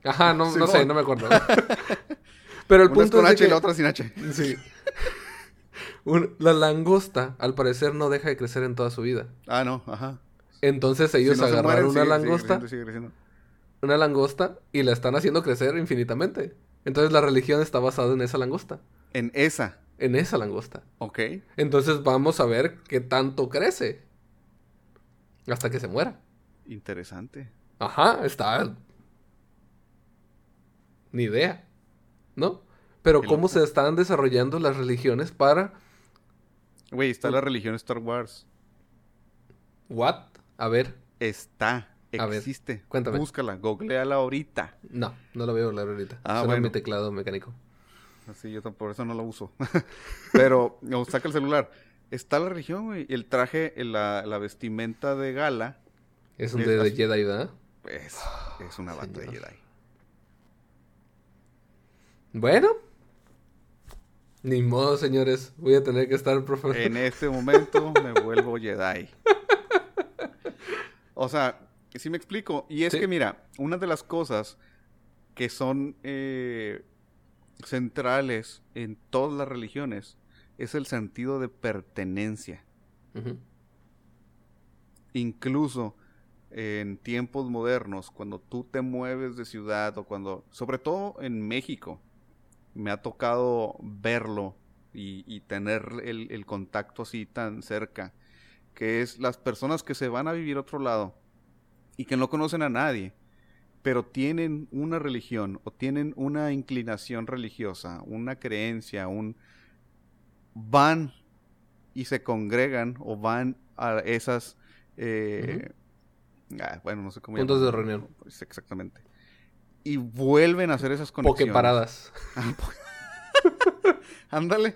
Ajá, no, no sé, no me acuerdo. pero el Una es punto con es de H y la otra sin H. Sí. Un- la langosta, al parecer, no deja de crecer en toda su vida. Ah, no, ajá. Entonces ellos Si no agarraron mueren, una sigue- sigue langosta, creciendo, sigue creciendo. una langosta, y la están haciendo crecer infinitamente. Entonces la religión está basada en esa langosta. En esa, En esa langosta. ok. Entonces vamos a ver qué tanto crece. Hasta que se muera. Interesante. Ajá, está. Ni idea. ¿No? Pero cómo se están desarrollando las religiones para. Güey, está la religión Star Wars. ¿What? A ver. Está, A ver, existe. cuéntame. Búscala, googleala ahorita. No, no lo veo hablar ahorita. Ah, Solo bueno. mi teclado mecánico. Así yo por eso no la uso. Pero, no, saca el celular. Está la religión, güey. El traje, el- la, la vestimenta de gala, Es un Es de. Jedi, ¿verdad? pues, es una bata de. Jedi. Bueno. Ni modo, señores. Voy a tener que estar profe. En este momento me vuelvo Jedi. O sea, sí me explico. Y es Sí. que, mira, una de las cosas que son eh, centrales en todas las religiones es el sentido de pertenencia. Incluso en tiempos modernos, cuando tú te mueves de ciudad o cuando, sobre todo en México, me ha tocado verlo y, y tener el, el contacto así tan cerca, que es las personas que se van a vivir a otro lado y que no conocen a nadie, pero tienen una religión o tienen una inclinación religiosa, una creencia, un van y se congregan o van a esas eh, ah, bueno, no sé cómo Puntos de reunión. Exactamente. Y vuelven a hacer esas conexiones. Pokeparadas. Ándale.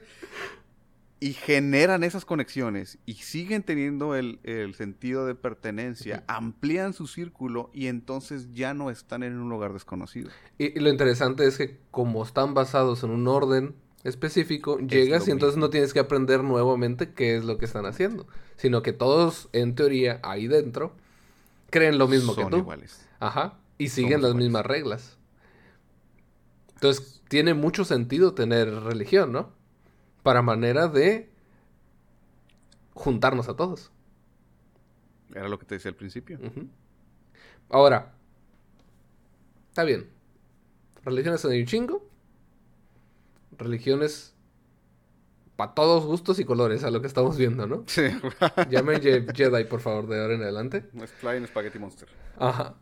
Y generan esas conexiones y siguen teniendo el, el sentido de pertenencia, amplían su círculo y entonces ya no están en un lugar desconocido. Y, y lo interesante es que como están basados en un orden específico, llegas y entonces mismo. no tienes que aprender nuevamente qué es lo que están haciendo, sino que todos, en teoría, ahí dentro, creen lo mismo Son que tú. iguales. Ajá. Y siguen Somos las iguales. mismas reglas. Entonces, tiene mucho sentido tener religión, ¿no? Para manera de juntarnos a todos. Era lo que te decía al principio. Ahora, está bien. Religiones hay un chingo. Religiones para todos gustos y colores, a lo que estamos viendo, ¿no? Sí. Llamen Ye- Jedi, por favor, de ahora en adelante. es Flying Spaghetti Monster. Ajá.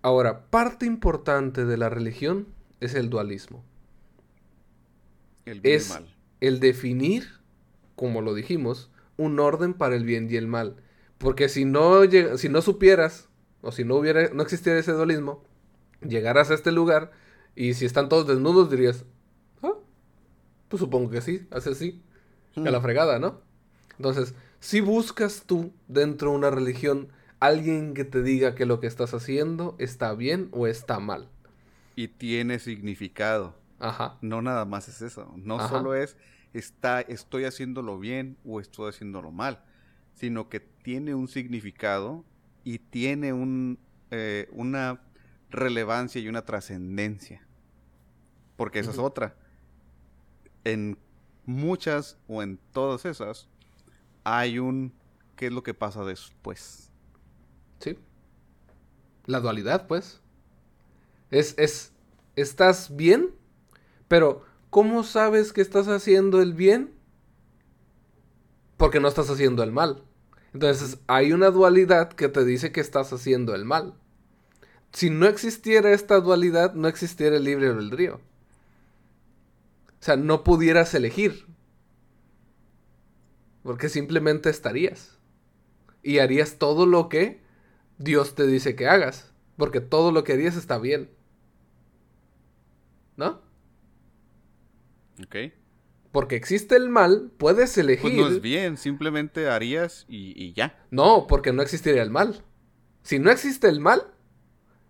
Ahora, parte importante de la religión es el dualismo. El bien y el mal. El definir, como lo dijimos, un orden para el bien y el mal. Porque si no, llega- si no supieras o si no hubiera, no existiera ese dualismo, llegaras a este lugar y si están todos desnudos dirías, ah, pues supongo que sí, hace así, a la Hmm. fregada, ¿no? Entonces, si buscas tú dentro de una religión alguien que te diga que lo que estás haciendo está bien o está mal. Y tiene significado. Ajá. No nada más es eso. No Ajá. solo es está, estoy haciéndolo bien o estoy haciéndolo mal, sino que tiene un significado y tiene un, eh, una relevancia y una trascendencia. Porque esa es otra. En muchas o en todas esas hay un ¿qué es lo que pasa después? Sí. La dualidad, pues. Es, es, estás bien, pero ¿cómo sabes que estás haciendo el bien? Porque no estás haciendo el mal. Entonces hay una dualidad que te dice que estás haciendo el mal. Si no existiera esta dualidad, no existiera el libre albedrío. O sea, no pudieras elegir. Porque simplemente estarías. Y harías todo lo que Dios te dice que hagas. Porque todo lo que harías está bien. ¿No? ¿Ok? Porque existe el mal, puedes elegir. Pues no es bien, simplemente harías y, y ya. No, porque no existiría el mal. Si no existe el mal,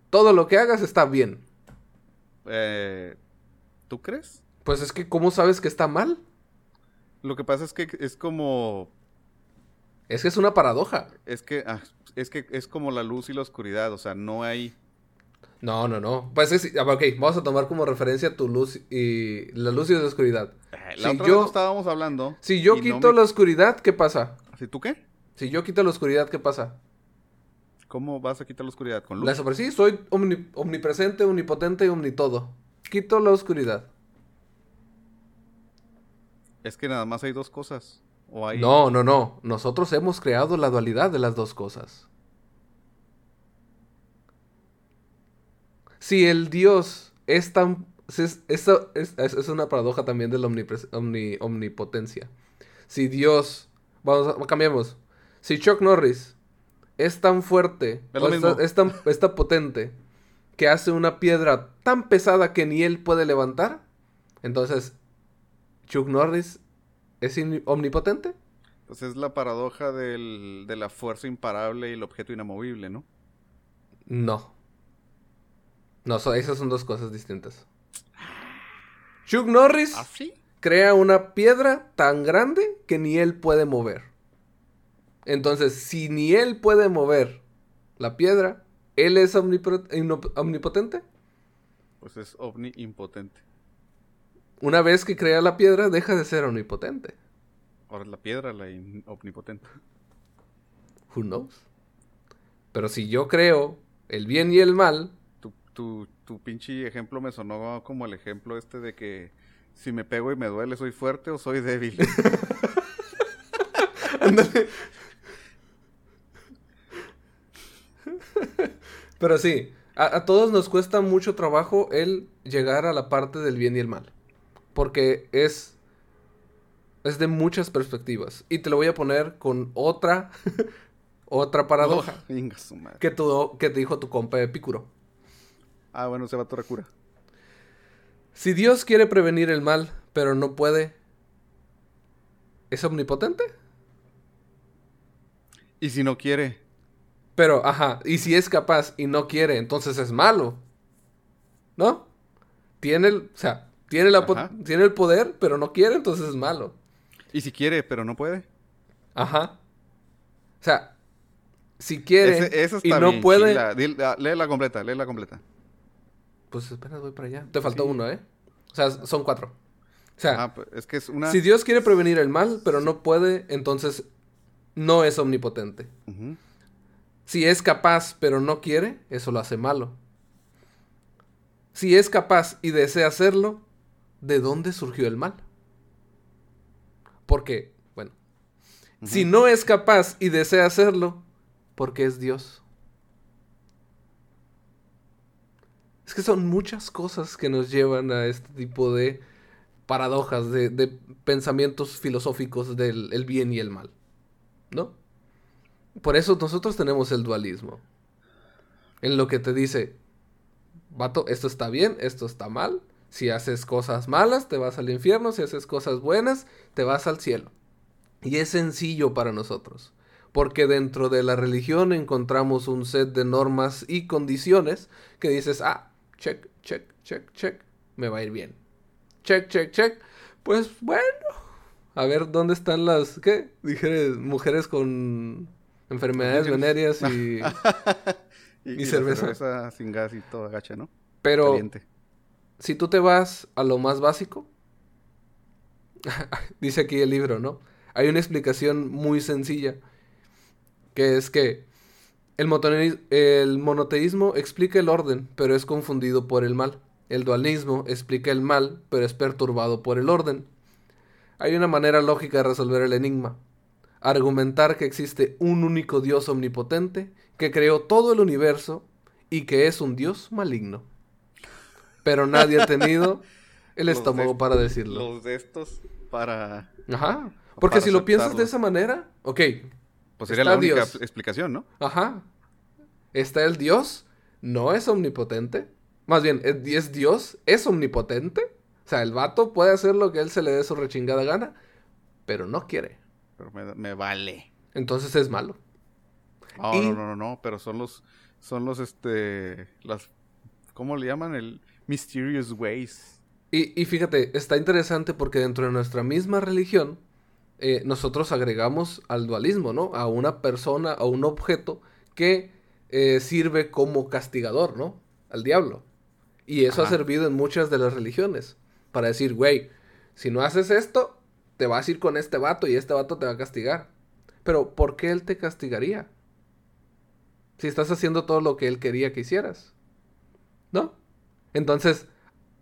todo lo que hagas está bien. Eh, ¿Tú crees? Pues es que, ¿cómo sabes que está mal? Lo que pasa es que es como Es que es una paradoja. Es que, ah, es que es como la luz y la oscuridad, o sea, no hay... No, no, no. Pues es, ah, ok, vamos a tomar como referencia tu luz y la luz y la oscuridad. La Si otra yo- vez estábamos hablando... Si yo no quito me- la oscuridad, ¿qué pasa? ¿Si tú qué? Si yo quito la oscuridad, ¿qué pasa? ¿Cómo vas a quitar la oscuridad? ¿Con luz? La super- sí, soy omni- omnipresente, omnipotente y omnitodo. Quito la oscuridad. Es que nada más hay dos cosas. O hay... No, no, no. Nosotros hemos creado la dualidad de las dos cosas. Si el Dios es tan... si es, es, es- es una paradoja también de la omni- omnipotencia. Si Dios... Vamos a... Cambiamos. Si Chuck Norris es tan fuerte, Es lo o está- mismo. es tan, es tan potente, que hace una piedra tan pesada que ni él puede levantar, entonces Chuck Norris es omnipotente. Pues es la paradoja del- de la fuerza imparable y el objeto inamovible, ¿no? No. No, so- esas son dos cosas distintas. Chuck Norris ¿Así? crea una piedra tan grande que ni él puede mover. Entonces, si ni él puede mover la piedra, ¿él es omnipotente? Pues es ovni impotente. Una vez que crea la piedra, deja de ser omnipotente. Ahora es la piedra la omnipotente. Who knows? Pero si yo creo el bien y el mal, Tu, tu, pinche ejemplo me sonó como el ejemplo este de que si me pego y me duele, ¿soy fuerte o soy débil? Ándale. Pero sí, a, a todos nos cuesta mucho trabajo el llegar a la parte del bien y el mal. Porque es, es de muchas perspectivas. Y te lo voy a poner con otra, otra paradoja Oh, que, tu, que te dijo tu compa Epicuro. Ah, bueno, se va a toda cura. Si Dios quiere prevenir el mal, pero no puede, ¿es omnipotente? Y si no quiere, Pero, ajá, y si es capaz y no quiere, entonces es malo. ¿No? Tiene el, o sea, tiene, la tiene el poder, pero no quiere, entonces es malo. y si quiere, pero no puede. Ajá. O sea, si quiere Ese- y no puede, chila. Ah, léela completa, léela completa. Pues apenas voy para allá. Te faltó Sí. uno, ¿eh? O sea, son cuatro. O sea, Ah, pues, es que es una... si Dios quiere prevenir el mal, pero no puede, entonces no es omnipotente. Si es capaz pero no quiere, eso lo hace malo. Si es capaz y desea hacerlo, ¿de dónde surgió el mal? Porque, bueno, si no es capaz y desea hacerlo, porque es Dios. Es que son muchas cosas que nos llevan a este tipo de paradojas, de, pensamientos filosóficos del el bien y el mal. ¿No? Por eso nosotros tenemos el dualismo. en lo que te dice, vato, esto está bien, esto está mal. Si haces cosas malas, te vas al infierno. Si haces cosas buenas, te vas al cielo. Y es sencillo para nosotros. Porque dentro de la religión encontramos un set de normas y condiciones que dices, ah, check, check, check, check, me va a ir bien. Check, check, check. Pues bueno. A ver, ¿dónde están las, qué? Dije, mujeres con enfermedades venéreas y... y, cerveza. sin gas y todo agacha, ¿no? Pero si tú te vas a lo más básico, dice aquí el libro, ¿no? Hay una explicación muy sencilla, que es que el, el monoteísmo explica el orden, pero es confundido por el mal. El dualismo explica el mal, pero es perturbado por el orden. Hay una manera lógica de resolver el enigma. Argumentar que existe un único Dios omnipotente que creó todo el universo y que es un Dios maligno pero nadie ha tenido el estómago para decirlo. Los de estos para... Ajá. Porque si lo piensas de esa manera, ok. Pues sería la única explicación, ¿no? Ajá. Está el Dios, no es omnipotente. Más bien, es Dios, es omnipotente. O sea, el vato puede hacer lo que él se le dé su rechingada gana, pero no quiere. Pero me, vale. Entonces es malo. No, no, no, no, no, pero son los, son los, este, las, ¿cómo le llaman? El, Mysterious Ways. Y, fíjate, está interesante porque dentro de nuestra misma religión, eh, nosotros agregamos al dualismo, ¿no? A una persona, a un objeto que eh, sirve como castigador, ¿no? Al diablo. Y eso ha servido en muchas de las religiones. Para decir, güey, si no haces esto, te vas a ir con este vato y este vato te va a castigar. Pero, ¿por qué él te castigaría? Si estás haciendo todo lo que él quería que hicieras. ¿No? Entonces,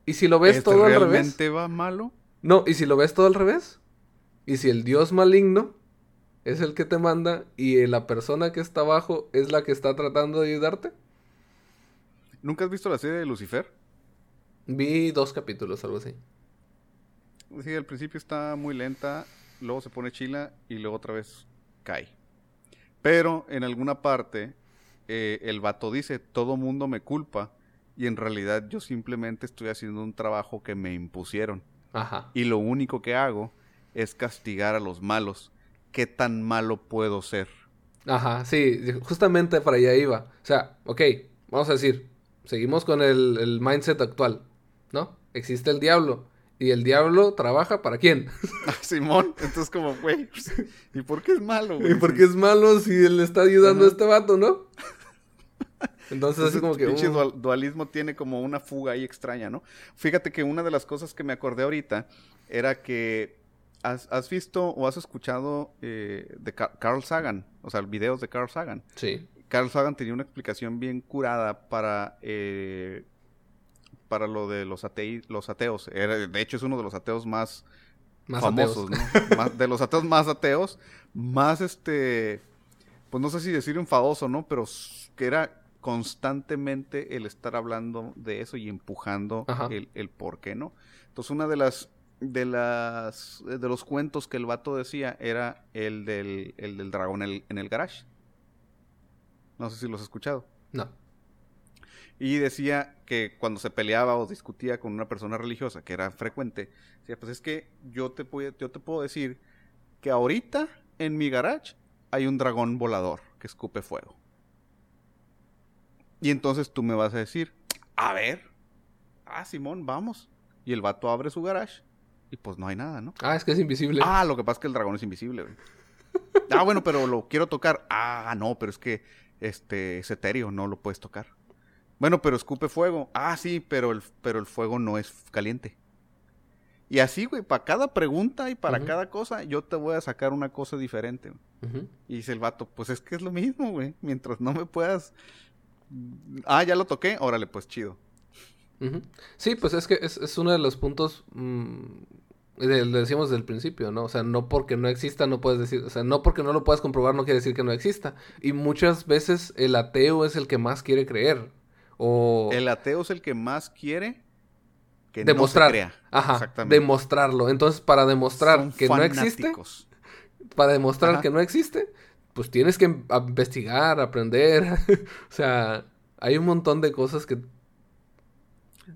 ¿y si lo ves todo al revés? ¿Realmente va malo? No, ¿y si lo ves todo al revés? ¿Y si el dios maligno es el que te manda y la persona que está abajo es la que está tratando de ayudarte? ¿Nunca has visto la serie de Lucifer? Vi dos capítulos, algo así. Sí, al principio está muy lenta, luego se pone chila y luego otra vez cae. Pero en alguna parte eh, el vato dice, todo mundo me culpa y en realidad yo simplemente estoy haciendo un trabajo que me impusieron. Ajá. Y lo único que hago es castigar a los malos. ¿Qué tan malo puedo ser? Ajá, sí, justamente para allá iba. O sea, ok, vamos a decir, seguimos con el, mindset actual, ¿no? Existe el diablo. ¿Y el diablo trabaja para quién? Ah, Simón, entonces como, güey, ¿y por qué es malo? ¿Y por qué es malo si él le está ayudando a este vato, no? Entonces, así como que. Pinche uh. dualismo tiene como una fuga ahí extraña, ¿no? Fíjate que una de las cosas que me acordé ahorita era que. ¿Has, visto o has escuchado eh, de Carl Sagan? O sea, videos de Carl Sagan. Sí. Carl Sagan tenía una explicación bien curada para. Eh, para lo de los, los ateos. de hecho, es uno de los ateos más, famosos, ¿no? de los ateos más ateos, más este, pues no sé si decir enfadoso, ¿no? Pero que era constantemente el estar hablando de eso y empujando el, el, por qué, ¿no? Entonces, una de las de las de los cuentos que el vato decía era el del, el del dragón en el, en el garage. No sé si los has escuchado. No. Y decía que cuando se peleaba o discutía con una persona religiosa, que era frecuente, decía, pues es que yo te, puedo, yo te puedo decir que ahorita en mi garage hay un dragón volador que escupe fuego. Y entonces tú me vas a decir, a ver, ah, Simón, vamos. Y el vato abre su garage y pues no hay nada, ¿no? Ah, es que es invisible. Ah, lo que pasa es que el dragón es invisible, ah, bueno, pero lo quiero tocar. Ah, no, pero es que este es etéreo, no lo puedes tocar. Bueno, pero escupe fuego. Ah, sí, pero el, pero el fuego no es caliente. Y así, güey, para cada pregunta y para cada cosa, yo te voy a sacar una cosa diferente. Y dice el vato, pues es que es lo mismo, güey. Mientras no me puedas Ah, ya lo toqué, órale, pues chido. Sí, pues es que es, uno de los puntos, mm, lo decíamos desde el principio, ¿no? O sea, no porque no exista, no puedes decir, o sea, no porque no lo puedas comprobar, no quiere decir que no exista. Y muchas veces el ateo es el que más quiere creer. O... El ateo es el que más quiere que demostrar. No se crea. Ajá, demostrarlo. Entonces, para demostrar que no existe, para demostrar que no existe, pues tienes que investigar, aprender, o sea, Hay un montón de cosas que...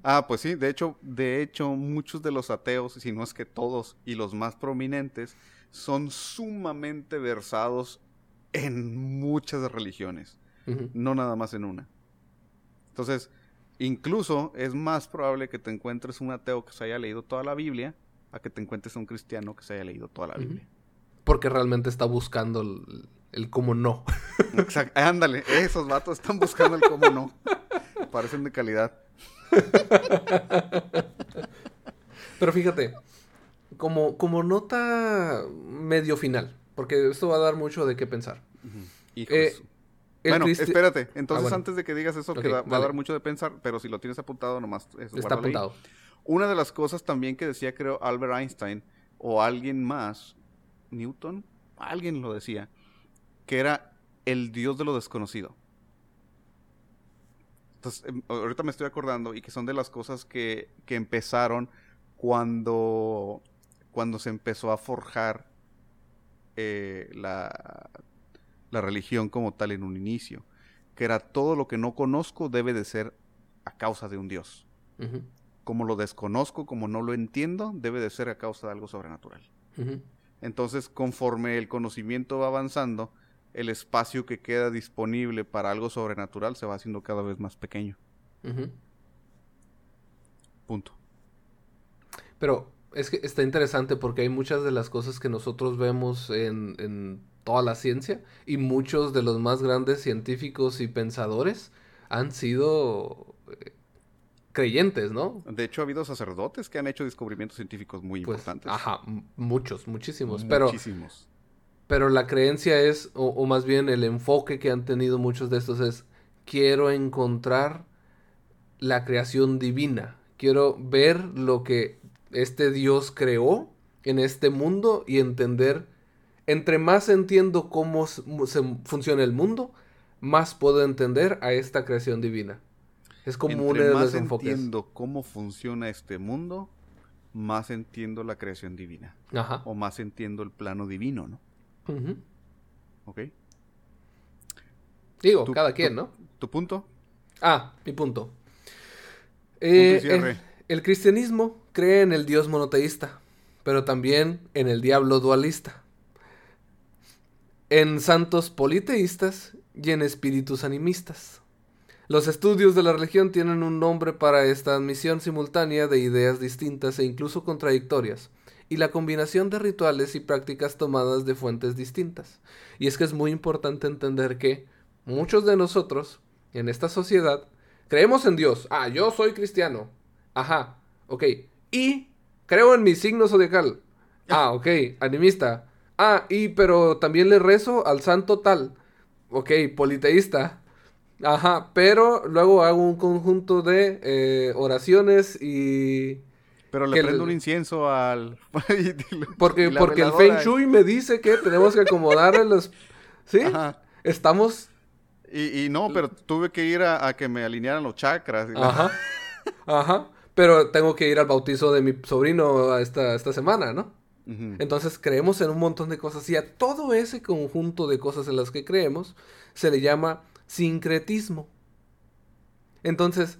Ah, pues sí, de hecho, de hecho, muchos de los ateos, si no es que todos, y los más prominentes, son sumamente versados en muchas religiones, no nada más en una. Entonces, incluso es más probable que te encuentres un ateo que se haya leído toda la Biblia a que te encuentres un cristiano que se haya leído toda la. Biblia. Porque realmente está buscando el, el cómo no. Exacto. Ándale, esos vatos están buscando el cómo no. Parecen de calidad. Pero fíjate, como, como nota medio final, porque esto va a dar mucho de qué pensar. Eh, el bueno, espérate. Entonces, bueno. antes de que digas eso, que da- va a dar mucho de pensar, pero si lo tienes apuntado, nomás eso, Está ahí. apuntado. Una de las cosas también que decía, creo, Albert Einstein o alguien más, Newton, alguien lo decía, que era el dios de lo desconocido. Entonces, em, ahorita me estoy acordando y que son de las cosas que, que empezaron cuando, cuando se empezó a forjar eh, la, la religión como tal en un inicio, que era todo lo que no conozco debe de ser a causa de un dios. Como lo desconozco, como no lo entiendo, debe de ser a causa de algo sobrenatural. Entonces, conforme el conocimiento va avanzando, el espacio que queda disponible para algo sobrenatural se va haciendo cada vez más pequeño. Punto. Pero es que está interesante porque hay muchas de las cosas que nosotros vemos en, en toda la ciencia y muchos de los más grandes científicos y pensadores han sido eh, creyentes, ¿no? De hecho, ha habido sacerdotes que han hecho descubrimientos científicos muy Pues, importantes. ajá, muchos, muchísimos. Muchísimos. pero la creencia es, o, o más bien el enfoque que han tenido muchos de estos es, quiero encontrar la creación divina. Quiero ver lo que este Dios creó en este mundo y entender, entre más entiendo cómo se funciona el mundo, más puedo entender a esta creación divina. Es como uno Entre de más los enfoques. entiendo cómo funciona este mundo, más entiendo la creación divina. Ajá. O más entiendo el plano divino, ¿no? ¿Ok? Digo, Tu- cada tu- quien, ¿no? ¿Tu punto? Ah, mi punto. Eh, el cristianismo cree en el Dios monoteísta, pero también en el diablo dualista, en santos politeístas y en espíritus animistas. Los estudios de la religión tienen un nombre para esta admisión simultánea de ideas distintas e incluso contradictorias, y la combinación de rituales y prácticas tomadas de fuentes distintas. Y es que es muy importante entender que muchos de nosotros, en esta sociedad, creemos en Dios. Ah, yo soy cristiano. Ajá, ok. Y creo en mi signo zodiacal. Ah, ok, animista. Ah, y pero también le rezo al santo tal. Ok, politeísta. Ajá, pero luego hago un conjunto de eh, oraciones y... Pero le el- prendo un incienso al... Porque, porque el. Feng Shui me dice que tenemos que acomodar a los... ¿Sí? Ajá. Estamos... Y, y no, pero tuve que ir a, a que me alinearan los chakras. y la- Ajá. Ajá. Pero tengo que ir al bautizo de mi sobrino esta, esta semana, ¿no? Entonces creemos en un montón de cosas y a todo ese conjunto de cosas en las que creemos se le llama sincretismo. Entonces,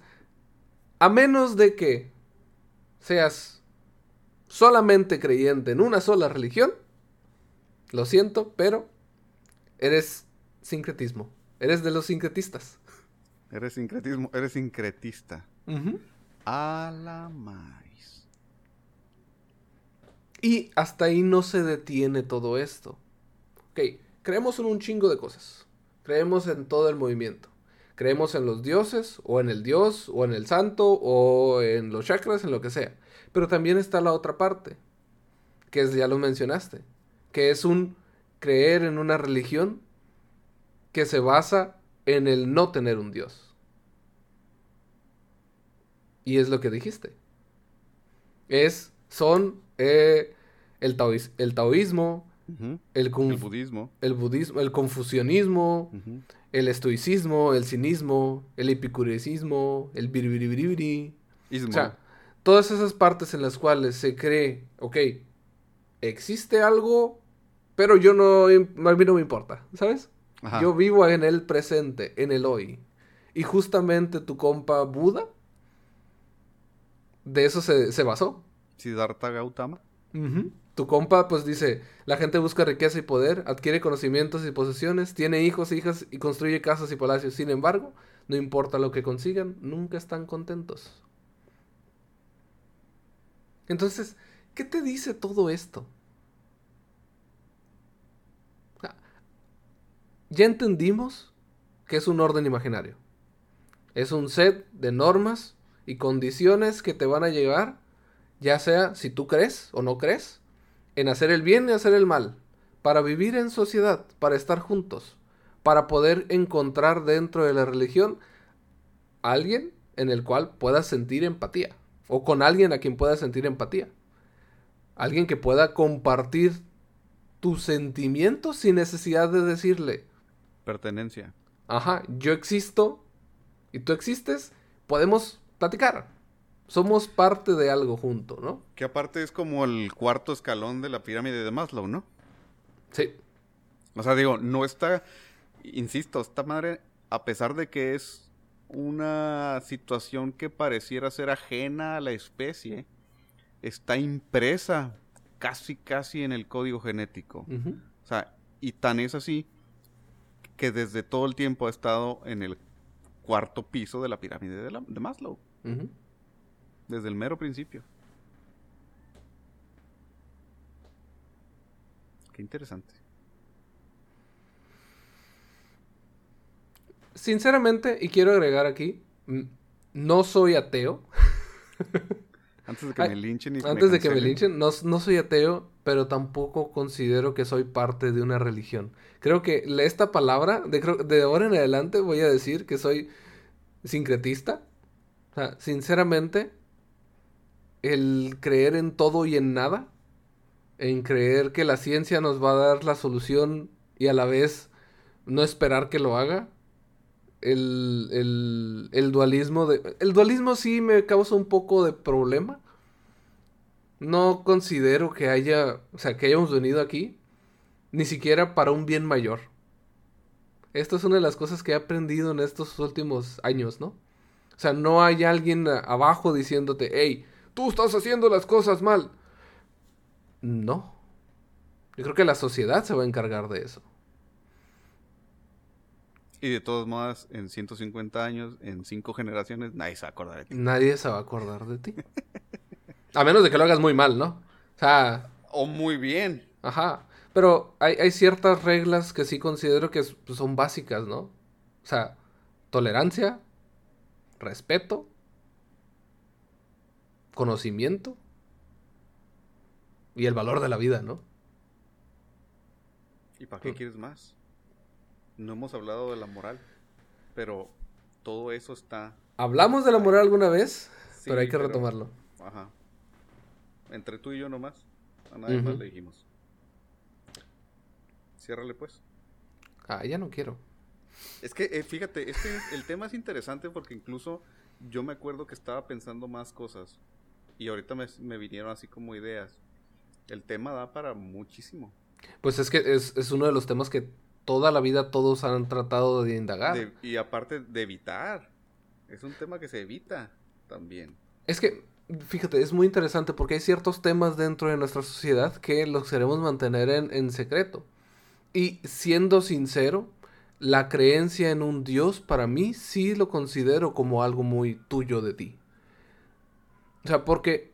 a menos de que seas solamente creyente en una sola religión, lo siento, pero eres sincretismo. Eres de los sincretistas. Eres sincretismo, eres sincretista. A la maíz. Y hasta ahí no se detiene todo esto. Ok, creemos en un chingo de cosas. Creemos en todo el movimiento. Creemos en los dioses, o en el dios, o en el santo, o en los chakras, en lo que sea. Pero también está la otra parte, que es, ya lo mencionaste, que es un creer en una religión que se basa en el no tener un dios. Y es lo que dijiste. Es, son eh, el, el taoísmo, El, El budismo. el budismo, el confucianismo, el estoicismo, el cinismo, el epicureísmo, el biribiribiribiri. O sea, todas esas partes en las cuales se cree, ok, existe algo, pero yo no, a mí no me importa, ¿sabes? Ajá. Yo vivo en el presente, en el hoy. Y justamente tu compa Buda, de eso se, se basó. Siddhartha Gautama. Ujú. Tu compa, pues dice, la gente busca riqueza y poder, adquiere conocimientos y posesiones, tiene hijos e hijas y construye casas y palacios. Sin embargo, no importa lo que consigan, nunca están contentos. Entonces, ¿qué te dice todo esto? Ah, Ya entendimos que es un orden imaginario. Es un set de normas y condiciones que te van a llevar, ya sea si tú crees o no crees, en hacer el bien y hacer el mal, para vivir en sociedad, para estar juntos, para poder encontrar dentro de la religión alguien en el cual puedas sentir empatía, o con alguien a quien puedas sentir empatía. Alguien que pueda compartir tus sentimientos sin necesidad de decirle, Pertenencia. ajá, yo existo y tú existes, podemos platicar. Somos parte de algo junto, ¿no? Que aparte es como el cuarto escalón de la pirámide de Maslow, ¿no? Sí. O sea, digo, no está, insisto, esta madre, a pesar de que es una situación que pareciera ser ajena a la especie, está impresa casi, casi en el código genético. O sea, y tan es así que desde todo el tiempo ha estado en el cuarto piso de la pirámide de, la- de Maslow. Desde el mero principio. Qué interesante. Sinceramente, y quiero agregar aquí, no soy ateo. Antes de que Ay, me linchen y Antes de que me linchen, no, no soy ateo, pero tampoco considero que soy parte de una religión. Creo que esta palabra, de, de ahora en adelante voy a decir que soy sincretista. O sea, sinceramente, el creer en todo y en nada, en creer que la ciencia nos va a dar la solución y a la vez no esperar que lo haga. El, el, dualismo de... El dualismo sí me causa un poco de problema. No considero que haya, o sea, que hayamos venido aquí, ni siquiera para un bien mayor. Esto es una de las cosas que he aprendido en estos últimos años, ¿no? O sea, no hay alguien abajo diciéndote, hey, tú estás haciendo las cosas mal. No. Yo creo que la sociedad se va a encargar de eso. Y de todos modos, en 150 años, en cinco generaciones, nadie se va a acordar de ti. Nadie se va a acordar de ti. A menos de que lo hagas muy mal, ¿no? O sea, O muy bien. Ajá. Pero hay, hay ciertas reglas que sí considero que es- pues, son básicas, ¿no? O sea, tolerancia, respeto, conocimiento y el valor de la vida, ¿no? ¿Y para qué Mm. quieres más? No hemos hablado de la moral, pero todo eso está... Hablamos de la moral alguna vez, Sí, pero hay que retomarlo. Ajá. Entre tú y yo nomás. A nadie más le dijimos. Ciérrale pues. Ah, ya no quiero. Es que, eh, fíjate, este, el tema es interesante porque incluso yo me acuerdo que estaba pensando más cosas. Y ahorita me, me vinieron así como ideas. El tema da para muchísimo. Pues es que es, es uno de los temas que toda la vida todos han tratado de indagar. De- y aparte de evitar. Es un tema que se evita también. Es que, fíjate, es muy interesante porque hay ciertos temas dentro de nuestra sociedad que los queremos mantener en, en secreto. Y siendo sincero, la creencia en un Dios para mí sí lo considero como algo muy tuyo de ti. O sea, porque,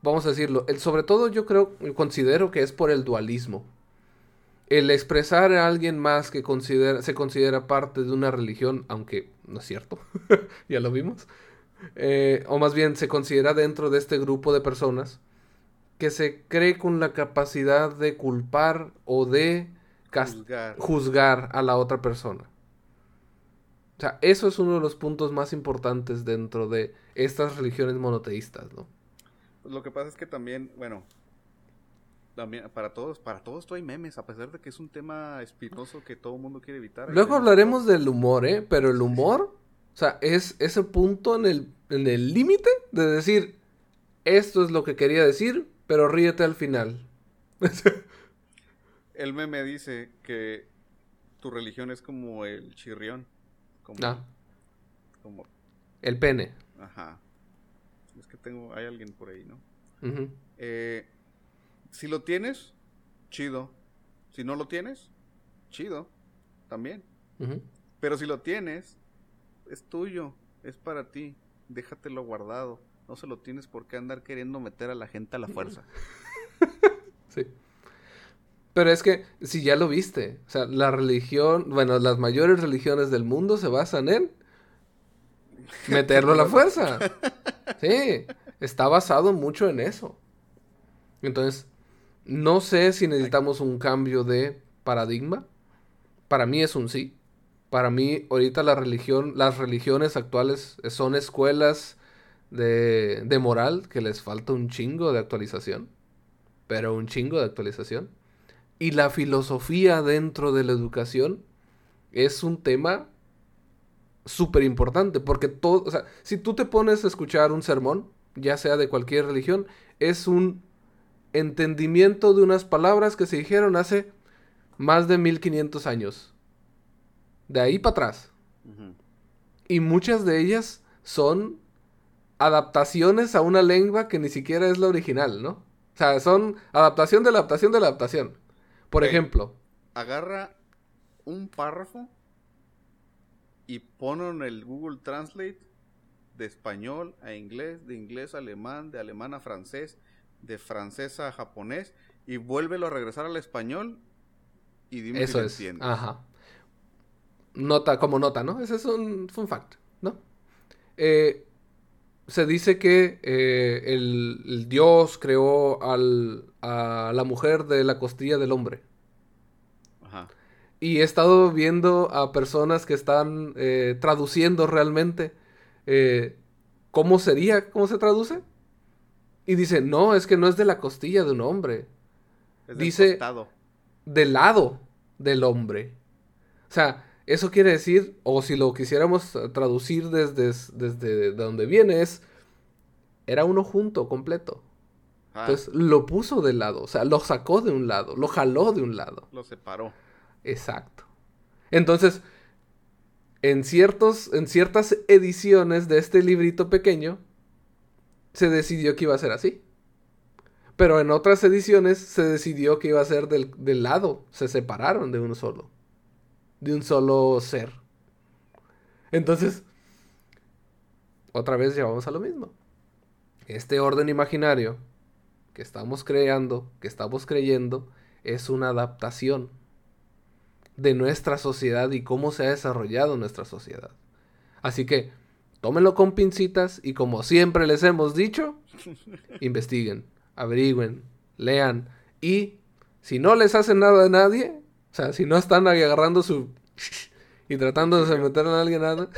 vamos a decirlo, el, sobre todo yo creo, considero que es por el dualismo. El expresar a alguien más que considera, se considera parte de una religión, aunque no es cierto, ya lo vimos, eh, o más bien se considera dentro de este grupo de personas que se cree con la capacidad de culpar o de juzgar a la otra persona. O sea, eso es uno de los puntos más importantes dentro de estas religiones monoteístas, ¿no? Lo que pasa es que también, bueno, también para todos, para todos esto hay memes, a pesar de que es un tema espinoso que todo el mundo quiere evitar. Luego hablaremos del humor, ¿eh? Pero el humor, o sea, es ese punto en el en el límite de decir, esto es lo que quería decir, pero ríete al final. El meme dice que tu religión es como el chirrión. Como, Ah. Como, El pene. ajá. Es que tengo, hay alguien por ahí, ¿no? Eh, si lo tienes, chido. Si no lo tienes, chido. También. Pero si lo tienes, es tuyo. Es para ti. Déjatelo guardado. No se lo tienes por qué andar queriendo meter a la gente a la fuerza. Sí. Pero es que, si ya lo viste, o sea, la religión, bueno, las mayores religiones del mundo se basan en meterlo a la fuerza. Sí, está basado mucho en eso. Entonces, no sé si necesitamos un cambio de paradigma. Para mí es un sí. Para mí, ahorita la religión, las religiones actuales son escuelas de, de moral que les falta un chingo de actualización. Pero un chingo de actualización. Y la filosofía dentro de la educación es un tema súper importante. Porque todo, o sea, si tú te pones a escuchar un sermón, ya sea de cualquier religión, es un entendimiento de unas palabras que se dijeron hace más de 1500 años. De ahí para atrás. Y muchas de ellas son adaptaciones a una lengua que ni siquiera es la original, ¿no? O sea, son adaptación de la adaptación de la adaptación. Por ejemplo, Agarra un párrafo y ponlo en el Google Translate de español a inglés, de inglés a alemán, de alemán a francés, de francés a japonés y vuélvelo a regresar al español y dime si eso lo es. entiendes. Ajá. Nota como nota, ¿no? Ese es un fun fact, ¿no? Eh, se dice que eh, el, el Dios creó al- a la mujer de la costilla del hombre. Ajá. Y he estado viendo a personas que están eh, traduciendo realmente eh, cómo sería, cómo se traduce. Y dice, no, es que no es de la costilla de un hombre, Es Dice- costado. del lado del hombre. O sea, eso quiere decir, o si lo quisiéramos traducir desde, desde donde viene, es, era uno junto, completo. Ah, Entonces lo puso de lado, o sea, lo sacó de un lado, lo jaló de un lado. lo separó. Exacto. Entonces, en, ciertos, en ciertas ediciones de este librito pequeño, se decidió que iba a ser así. Pero en otras ediciones se decidió que iba a ser del, del lado. Se separaron de uno solo. De un solo ser. Entonces, otra vez llevamos a lo mismo. Este orden imaginario que estamos creando, que estamos creyendo, es una adaptación de nuestra sociedad y cómo se ha desarrollado nuestra sociedad. Así que tómenlo con pincitas y como siempre les hemos dicho, investiguen, averigüen, lean y si no les hacen nada a nadie, o sea, si no están agarrando su y tratando de meter a alguien nada,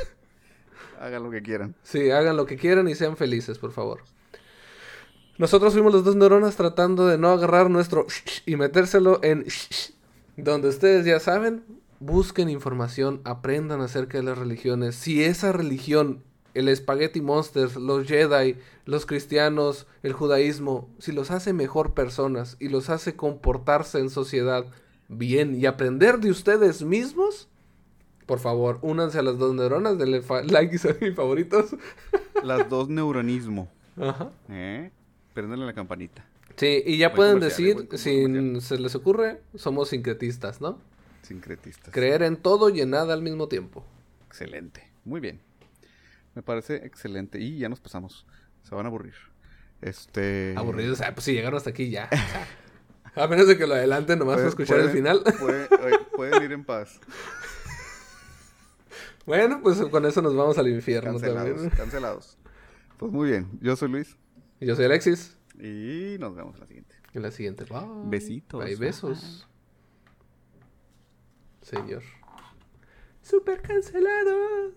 Hagan lo que quieran. sí, hagan lo que quieran y sean felices, por favor. Nosotros fuimos los dos neuronas tratando de no agarrar nuestro y metérselo en donde ustedes ya saben, busquen información, aprendan acerca de las religiones. Si esa religión, el Spaghetti Monsters, los Jedi, los cristianos, el judaísmo, si los hace mejor personas y los hace comportarse en sociedad bien y aprender de ustedes mismos, por favor, únanse a las dos neuronas, denle like y son mis favoritos. Las dos neuronismo. Ajá. ¿Eh? La campanita. Sí, y ya pueden comercial, decir, si se les ocurre, somos sincretistas, ¿no? Sincretistas. Creer en todo y en nada al mismo tiempo. Excelente. Muy bien. Me parece excelente. Y ya nos pasamos. Se van a aburrir. Este. Aburridos, ah, pues si llegaron hasta aquí ya. a menos de que lo adelanten nomás para Pueden- escuchar el final. pueden ir en paz. bueno, pues con eso nos vamos al infierno Cancelados. también. Cancelados. Pues muy bien. Yo soy Luis. Yo soy Alexis. Y nos vemos en la siguiente. En la siguiente. Bye. Besitos. Bye, besos. Señor. Super cancelados.